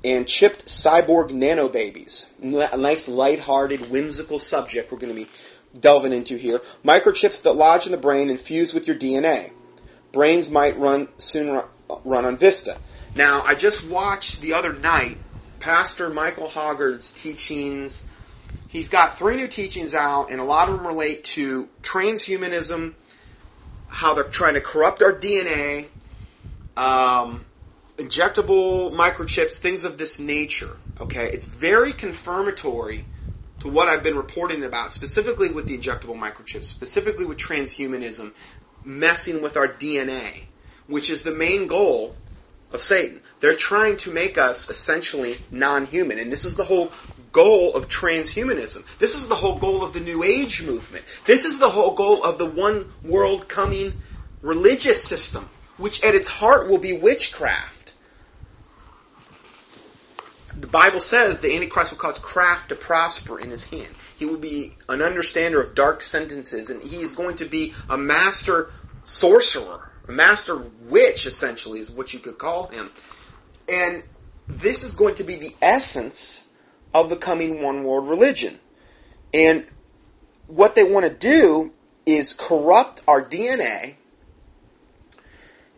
and chipped cyborg nanobabies. A nice, light-hearted, whimsical subject we're going to be delving into here. Microchips that lodge in the brain and fuse with your DNA. Brains might run soon run, on Vista. Now, I just watched the other night Pastor Michael Hoggard's teachings. He's got three new teachings out, and a lot of them relate to transhumanism, how they're trying to corrupt our DNA, um, injectable microchips, things of this nature. Okay, it's very confirmatory to what I've been reporting about, specifically with the injectable microchips, specifically with transhumanism, messing with our DNA, which is the main goal of Satan. They're trying to make us essentially non-human, and this is the whole goal of transhumanism. This is the whole goal of the New Age movement. This is the whole goal of the one world coming religious system, which at its heart will be witchcraft Bible says the Antichrist will cause craft to prosper in his hand. He will be an understander of dark sentences, and he is going to be a master sorcerer, a master witch, essentially, is what you could call him. And this is going to be the essence of the coming one world religion. And what they want to do is corrupt our DNA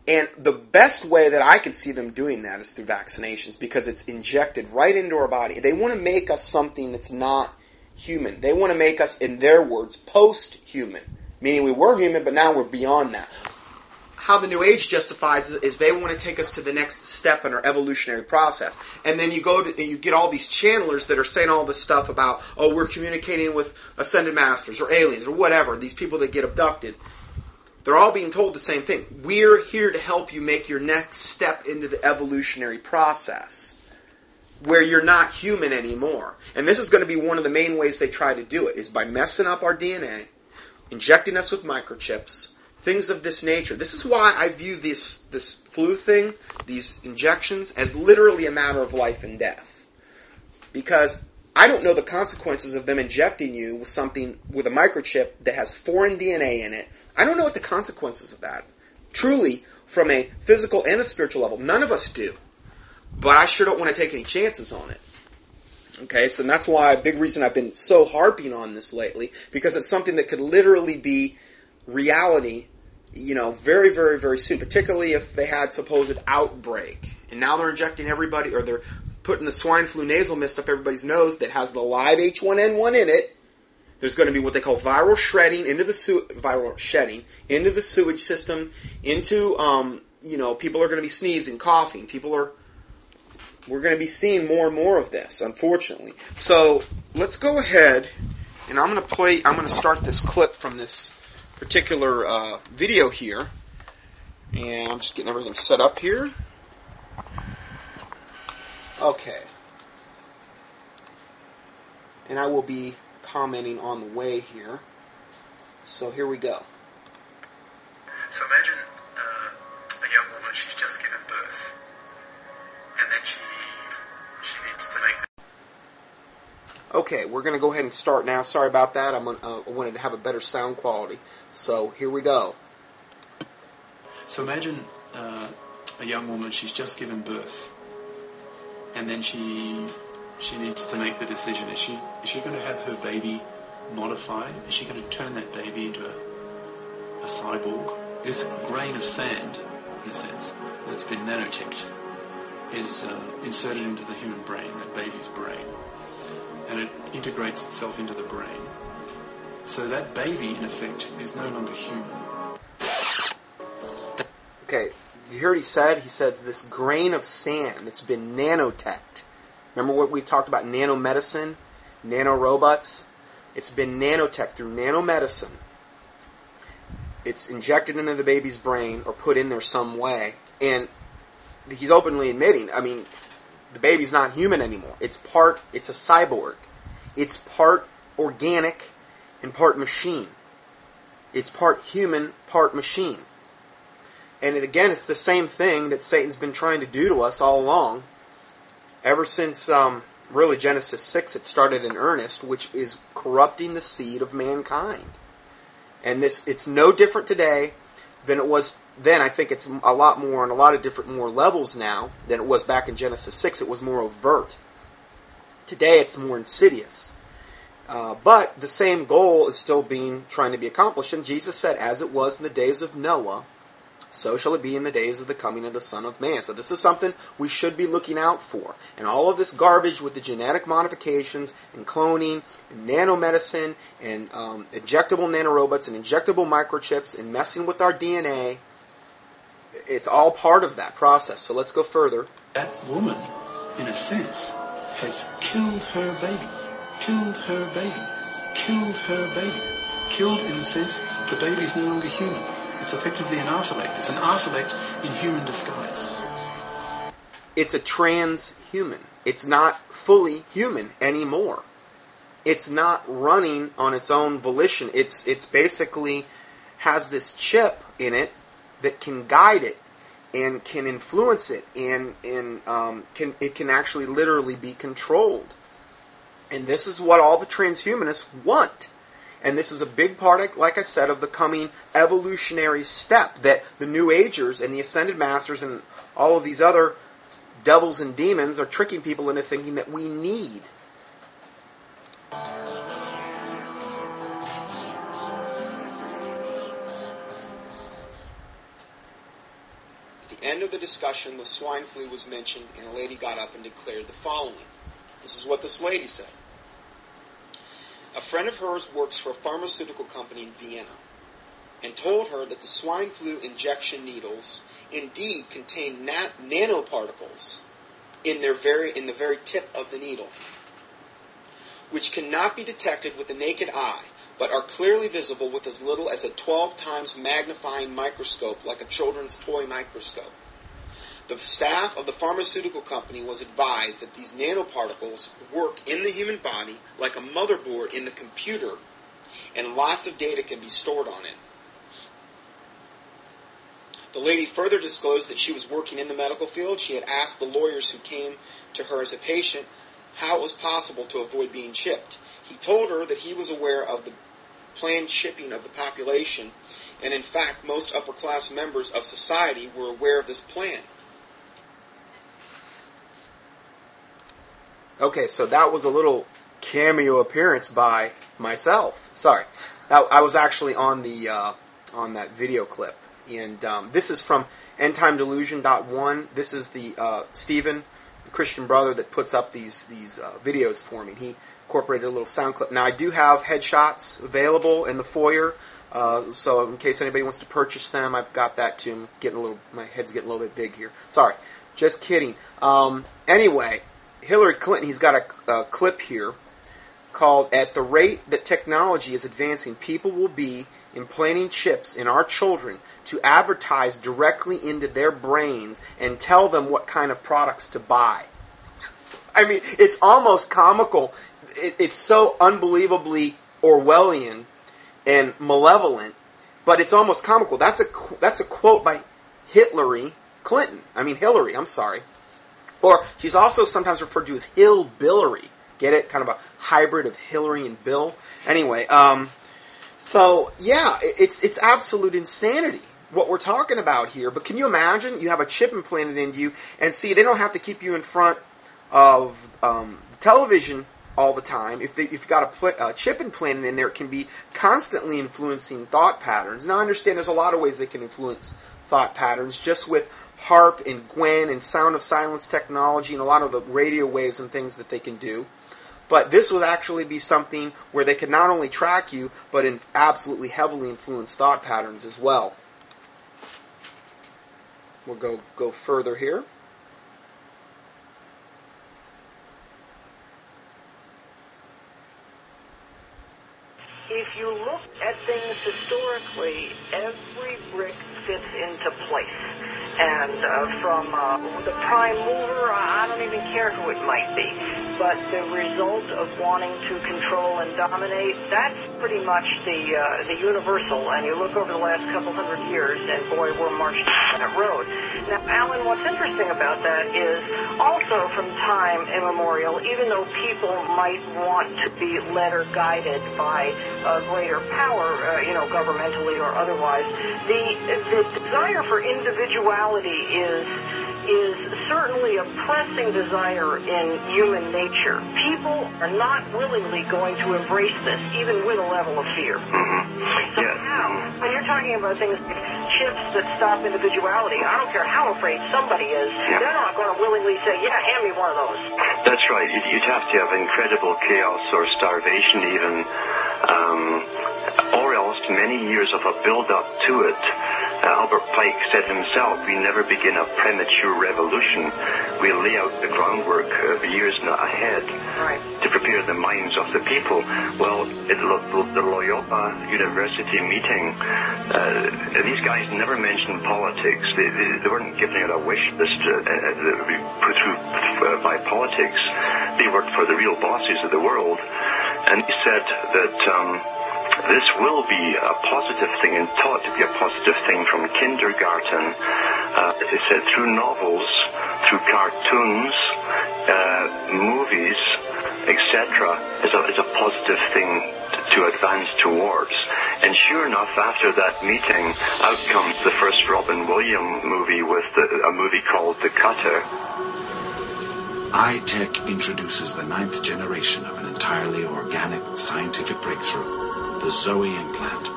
and the best way that I can see them doing that is through vaccinations because it's injected right into our body. They want to make us something that's not human. They want to make us, in their words, post human. Meaning we were human, but now we're beyond that. How the New Age justifies is they want to take us to the next step in our evolutionary process. And then you go to, you get all these channelers that are saying all this stuff about, oh, we're communicating with ascended masters or aliens or whatever, these people that get abducted. They're all being told the same thing. We're here to help you make your next step into the evolutionary process where you're not human anymore. And this is going to be one of the main ways they try to do it is by messing up our DNA, injecting us with microchips, things of this nature. This is why I view this this flu thing, these injections as literally a matter of life and death. Because I don't know the consequences of them injecting you with something with a microchip that has foreign DNA in it I don't know what the consequences of that. Truly, from a physical and a spiritual level, none of us do. But I sure don't want to take any chances on it. Okay, so that's why a big reason I've been so harping on this lately, because it's something that could literally be reality, you know, very, very, very soon, particularly if they had supposed outbreak. And now they're injecting everybody, or they're putting the swine flu nasal mist up everybody's nose that has the live H1N1 in it, there's going to be what they call viral shredding into the su- viral shedding into the sewage system. Into um, you know, people are going to be sneezing, coughing. People are. We're going to be seeing more and more of this, unfortunately. So let's go ahead, and I'm going to play. I'm going to start this clip from this particular uh, video here, and I'm just getting everything set up here. Okay. And I will be commenting on the way here. So here we go. So imagine uh, a young woman, she's just given birth, and then she she needs to make. Okay, we're going to go ahead and start now. Sorry about that. I'm, uh, I wanted to have a better sound quality. So here we go. So imagine uh, a young woman, she's just given birth, and then she she needs to make the decision. Is she is she going to have her baby modified? Is she going to turn that baby into a, a cyborg? This grain of sand, in a sense, that's been nanoteched, is uh, inserted into the human brain, that baby's brain, and it integrates itself into the brain. So that baby, in effect, is no longer human. Okay, you heard he said? He said this grain of sand that's been nanoteched Remember what we've talked about nanomedicine, nanorobots? It's been nanotech through nanomedicine. It's injected into the baby's brain or put in there some way. And he's openly admitting, I mean, the baby's not human anymore. It's part, it's a cyborg. It's part organic and part machine. It's part human, part machine. And again, it's the same thing that Satan's been trying to do to us all along. Ever since, um, really, Genesis 6, it started in earnest, which is corrupting the seed of mankind. And this, it's no different today than it was then. I think it's a lot more on a lot of different more levels now than it was back in Genesis 6. It was more overt. Today it's more insidious. Uh, but the same goal is still being trying to be accomplished. And Jesus said, as it was in the days of Noah, so shall it be in the days of the coming of the Son of Man. So this is something we should be looking out for. And all of this garbage with the genetic modifications and cloning and nanomedicine and um, injectable nanorobots and injectable microchips and messing with our DNA, it's all part of that process. So let's go further. That woman, in a sense, has killed her baby. Killed her baby. Killed her baby. Killed in a sense the baby's no longer human. It's effectively an artilect. It's an artilect in human disguise. It's a transhuman. It's not fully human anymore. It's not running on its own volition. It's it's basically has this chip in it that can guide it and can influence it and and um, can it can actually literally be controlled. And this is what all the transhumanists want. And this is a big part, like I said, of the coming evolutionary step that the New Agers and the Ascended Masters and all of these other devils and demons are tricking people into thinking that we need. At the end of the discussion, the swine flu was mentioned, and a lady got up and declared the following. This is what this lady said. A friend of hers works for a pharmaceutical company in Vienna and told her that the swine flu injection needles indeed contain nat- nanoparticles in their very in the very tip of the needle, which cannot be detected with the naked eye, but are clearly visible with as little as a 12 times magnifying microscope like a children's toy microscope. The staff of the pharmaceutical company was advised that these nanoparticles work in the human body like a motherboard in the computer, and lots of data can be stored on it. The lady further disclosed that she was working in the medical field. She had asked the lawyers who came to her as a patient how it was possible to avoid being chipped. He told her that he was aware of the planned chipping of the population, and in fact, most upper class members of society were aware of this plan. Okay, so that was a little cameo appearance by myself. Sorry, that, I was actually on the uh, on that video clip, and um, this is from EndTimeDelusion.one. This is the uh, Stephen, the Christian brother that puts up these these uh, videos for me. He incorporated a little sound clip. Now I do have headshots available in the foyer, uh, so in case anybody wants to purchase them, I've got that too. I'm getting a little, my head's getting a little bit big here. Sorry, just kidding. Um, anyway. Hillary Clinton, he's got a, a clip here called At the Rate That Technology is Advancing, People Will Be Implanting Chips in Our Children to Advertise Directly into Their Brains and Tell Them What Kind of Products to Buy. I mean, it's almost comical. It, it's so unbelievably Orwellian and malevolent, but it's almost comical. That's a, that's a quote by Hillary Clinton. I mean, Hillary, I'm sorry. Or she's also sometimes referred to as hillbillery. Get it? Kind of a hybrid of Hillary and Bill. Anyway, um, so yeah, it's it's absolute insanity what we're talking about here. But can you imagine? You have a chip implanted into you, and see, they don't have to keep you in front of um, television all the time. If, they, if you've got a, a chip implanted in there, it can be constantly influencing thought patterns. Now, I understand there's a lot of ways they can influence thought patterns just with HAARP and Gwen and Sound of Silence technology and a lot of the radio waves and things that they can do. But this would actually be something where they could not only track you, but in absolutely heavily influence thought patterns as well. We'll go, go further here. If you look at things historically, every brick fits into place. And uh, from uh, the prime mover, I I don't even care who it might be. But the result of wanting to control and dominate, that's pretty much the uh, the universal. And you look over the last couple hundred years, and boy, we're marching down that road. Now, Alan, what's interesting about that is also from time immemorial, even though people might want to be led or guided by a greater power, uh, you know, governmentally or otherwise, the the desire for individuality is is certainly a pressing desire in human nature. People are not willingly going to embrace this, even with a level of fear. So Yes. how, when you're talking about things like chips that stop individuality, I don't care how afraid somebody is, Yeah. they're not going to willingly say, yeah, hand me one of those. That's right. You'd, you'd have to have incredible chaos or starvation even, um, or else many years of a build-up to it. Uh, Albert Pike said himself, we never begin a premature revolution. We lay out the groundwork uh, years not ahead Right. to prepare the minds of the people. Well, at Lo- the Loyola University meeting, uh, these guys never mentioned politics. They, they, they weren't giving out a wish list uh, uh, that would be put through uh, by politics. They worked for the real bosses of the world. And he said that um, this will be a positive thing and taught to be a positive thing from kindergarten. Uh, he said through novels, through cartoons, uh, movies, etc., is a, is a positive thing to, to advance towards. And sure enough, after that meeting, out comes the first Robin Williams movie with the, a movie called The Cutter. iTech introduces the ninth generation of an entirely organic scientific breakthrough, the Zoe implant.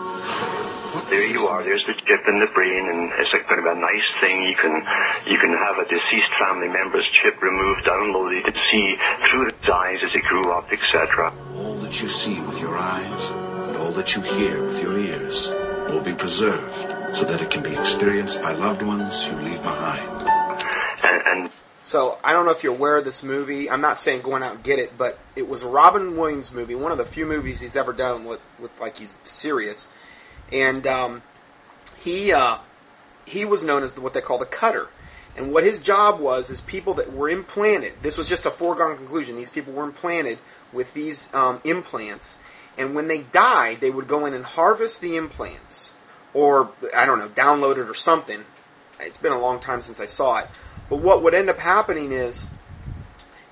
There you are. There's the chip in the brain, and it's like kind of a nice thing. You can you can have a deceased family member's chip removed, downloaded, and see through his eyes as he grew up, etc. All that you see with your eyes and all that you hear with your ears will be preserved so that it can be experienced by loved ones you leave behind. And, and So I don't know if you're aware of this movie. I'm not saying going out and get it, but it was a Robin Williams movie, one of the few movies he's ever done with, with like he's serious. And um, he uh, he was known as what they call the cutter. And what his job was is people that were implanted. This was just a foregone conclusion. These people were implanted with these um, implants, and when they died, they would go in and harvest the implants, or I don't know, download it or something. It's been a long time since I saw it. But what would end up happening is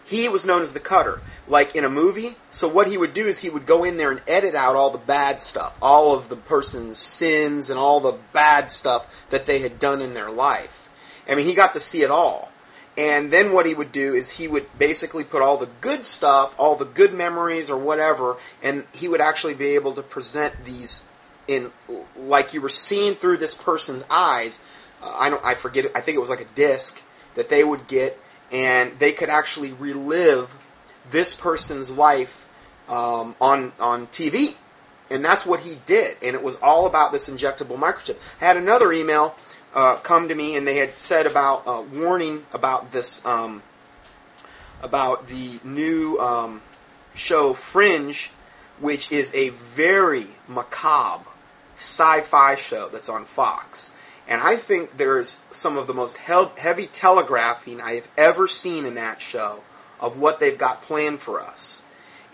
he was known as the cutter, like in a movie. So what he would do is he would go in there and edit out all the bad stuff, all of the person's sins and all the bad stuff that they had done in their life. I mean, he got to see it all. And then what he would do is he would basically put all the good stuff, all the good memories or whatever, and he would actually be able to present these in like you were seeing through this person's eyes. Uh, I don't, I forget. I think it was like a disc that they would get, and they could actually relive this person's life um, on on TV, and that's what he did. And it was all about this injectable microchip. I had another email uh, come to me, and they had said about uh, warning about this um, about the new um, show Fringe, which is a very macabre sci-fi show that's on Fox. And I think there's some of the most heavy telegraphing I have ever seen in that show of what they've got planned for us.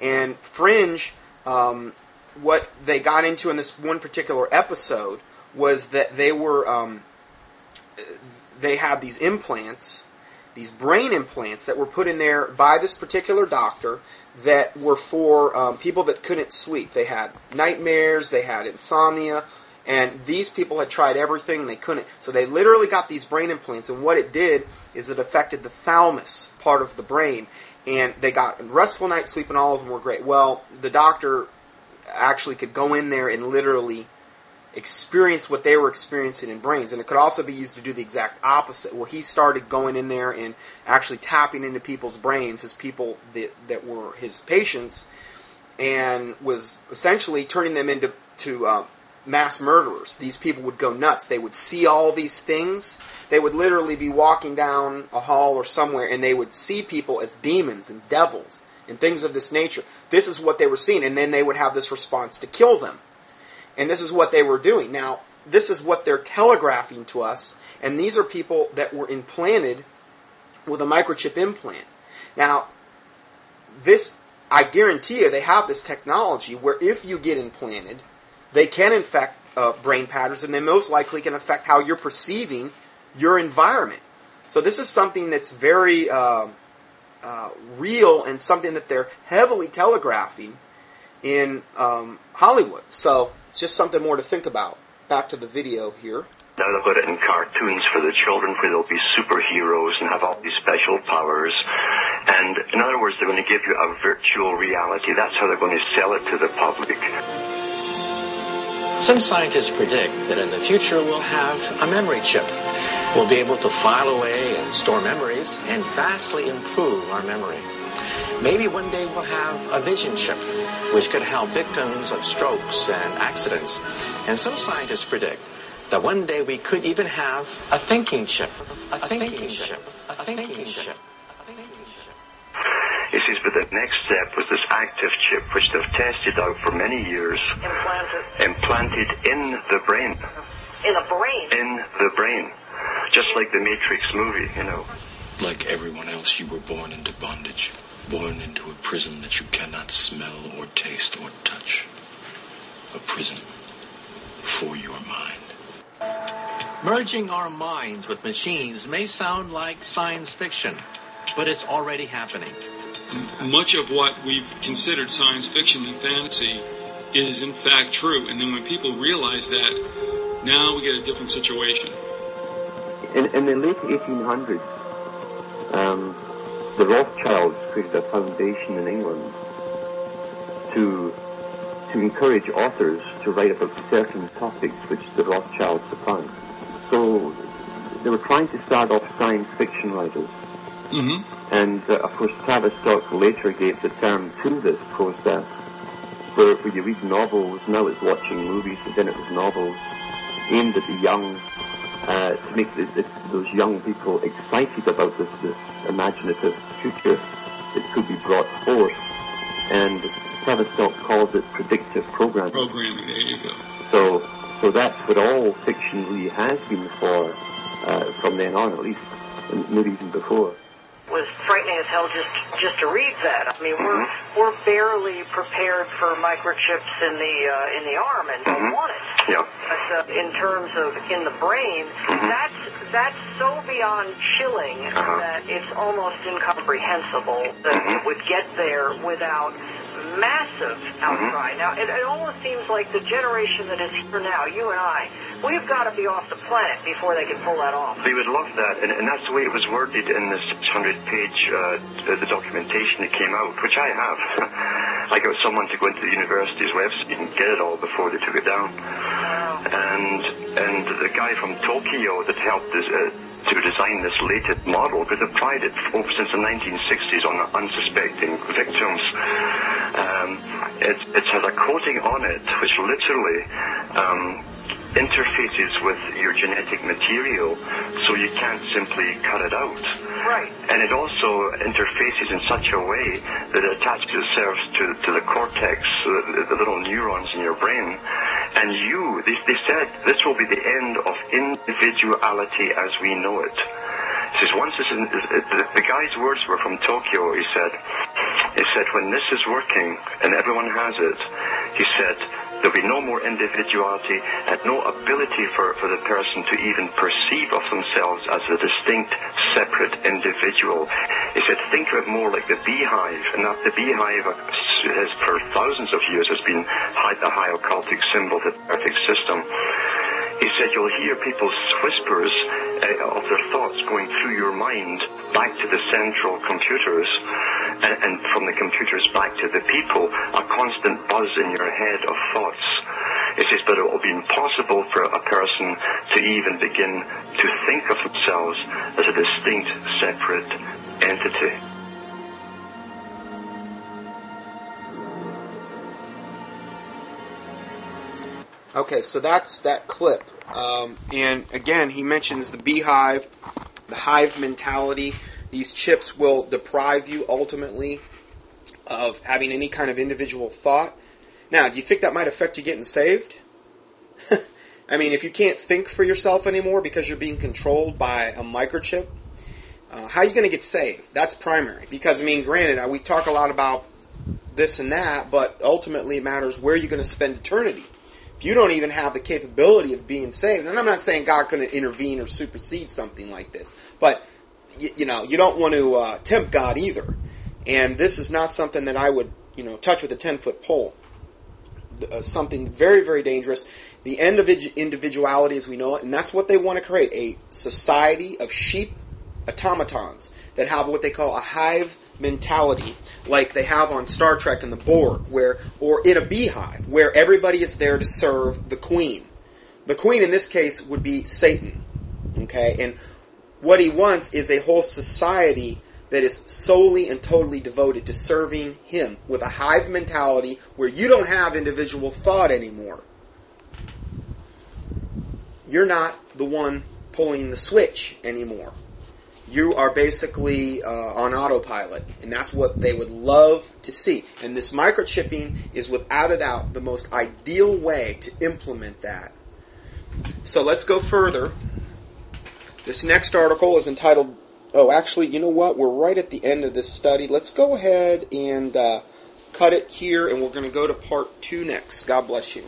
And Fringe, um, what they got into in this one particular episode was that they were um, they had these implants, these brain implants that were put in there by this particular doctor that were for um, people that couldn't sleep. They had nightmares, they had insomnia, and these people had tried everything they couldn't. So they literally got these brain implants, and what it did is it affected the thalamus part of the brain, and they got restful night's sleep, and all of them were great. Well, the doctor actually could go in there and literally experience what they were experiencing in brains. And it could also be used to do the exact opposite. Well, he started going in there and actually tapping into people's brains, his people that, that were his patients, and was essentially turning them into to uh, mass murderers. These people would go nuts. They would see all these things. They would literally be walking down a hall or somewhere, and they would see people as demons and devils and things of this nature. This is what they were seeing, and then they would have this response to kill them. And this is what they were doing. Now, this is what they're telegraphing to us, and these are people that were implanted with a microchip implant. Now, this, I guarantee you, they have this technology where if you get implanted, they can infect uh, brain patterns and they most likely can affect how you're perceiving your environment. So this is something that's very uh, uh, real and something that they're heavily telegraphing in um, Hollywood. So it's just something more to think about. Back to the video here. Now they'll put it in cartoons for the children where they'll be superheroes and have all these special powers. And in other words, they're going to give you a virtual reality. That's how they're going to sell it to the public. Some scientists predict that in the future we'll have a memory chip. We'll be able to file away and store memories and vastly improve our memory. Maybe one day we'll have a vision chip, which could help victims of strokes and accidents. And some scientists predict that one day we could even have a thinking chip. A thinking chip. A thinking chip. He says, but the next step was this active chip, which they've tested out for many years, Implanted implanted in the brain. in the brain. In the brain. Just like the Matrix movie, you know. Like everyone else, you were born into bondage, born into a prison that you cannot smell or taste or touch. A prison for your mind. Merging our minds with machines may sound like science fiction, but it's already happening. Much of what we've considered science fiction and fantasy is in fact true. And then when people realize that, now we get a different situation. In, in the late 1800s, um, the Rothschilds created a foundation in England to to encourage authors to write about certain topics which the Rothschilds supplied. So they were trying to start off science fiction writers. Mm-hmm. And uh, of course, Tavistock later gave the term to this process, where, where you read novels, now it's watching movies, but then it was novels aimed at the young, uh, to make the, the, those young people excited about this, this imaginative future that could be brought forth. And Tavistock calls it predictive programming. Programming, there you go. So, so that's what all fiction really has been for uh, from then on, at least, and maybe even before. Was frightening as hell just just to read that. I mean, we're we're barely prepared for microchips in the uh, in the arm and don't Mhm. want it. Yeah. But uh, in terms of in the brain, that's that's so beyond chilling Uh-huh. that it's almost incomprehensible that Mhm. it would get there without massive outcry. Now, it, it almost seems like the generation that is here now, you and I, we've got to be off the planet before they can pull that off. They would love that, and, and that's the way it was worded in the 600-page uh, the documentation that came out, which I have. (laughs) I got someone to go into the university's website and get it all before they took it down. Wow. And and the guy from Tokyo that helped us, uh, to design this latest model could have tried it since the 1960s on unsuspecting victims. Um, it, it has a coating on it which literally um, interfaces with your genetic material, so you can't simply cut it out. Right. And it also interfaces in such a way that it attaches itself to, to the cortex, the, the little neurons in your brain. And you, they, they said, this will be the end of individuality as we know it. He says, once this is, the, the guy's words were from Tokyo, he said, he said, when this is working and everyone has it, he said, there'll be no more individuality and no ability for, for the person to even perceive of themselves as a distinct, separate individual. He said, think of it more like the beehive, and that the beehive has, for thousands of years has been the high occultic symbol the perfect system. He said you'll hear people's whispers going through your mind back to the central computers, and, and from the computers back to the people, a constant buzz in your head of thoughts. He says, but it will be impossible for a person to even begin to think of themselves as a distinct, separate entity. Okay, so that's that clip. Um, and again, he mentions the beehive, the hive mentality. These chips will deprive you ultimately of having any kind of individual thought. Now, do you think that might affect you getting saved? (laughs) I mean, if you can't think for yourself anymore because you're being controlled by a microchip, Uh, how are you going to get saved? That's primary. Because, I mean, granted, uh, we talk a lot about this and that, but ultimately it matters where you're going to spend eternity. You don't even have the capability of being saved, and I'm not saying God couldn't intervene or supersede something like this, but, you, you know, you don't want to uh, tempt God either. And this is not something that I would, you know, touch with a 10 foot pole. Uh, something very, very dangerous. The end of individuality as we know it, and that's what they want to create a society of sheep automatons that have what they call a hive mentality, like they have on Star Trek and the Borg, where or in a beehive, where everybody is there to serve the queen. The queen in this case would be Satan. Okay, and what he wants is a whole society that is solely and totally devoted to serving him with a hive mentality where you don't have individual thought anymore. You're not the one pulling the switch anymore you are basically uh, on autopilot, and that's what they would love to see. And this microchipping is without a doubt the most ideal way to implement that. So let's go further. This next article is entitled, oh, actually, you know what? We're right at the end of this study. Let's go ahead and uh, cut it here, and we're going to go to part two next. God bless you.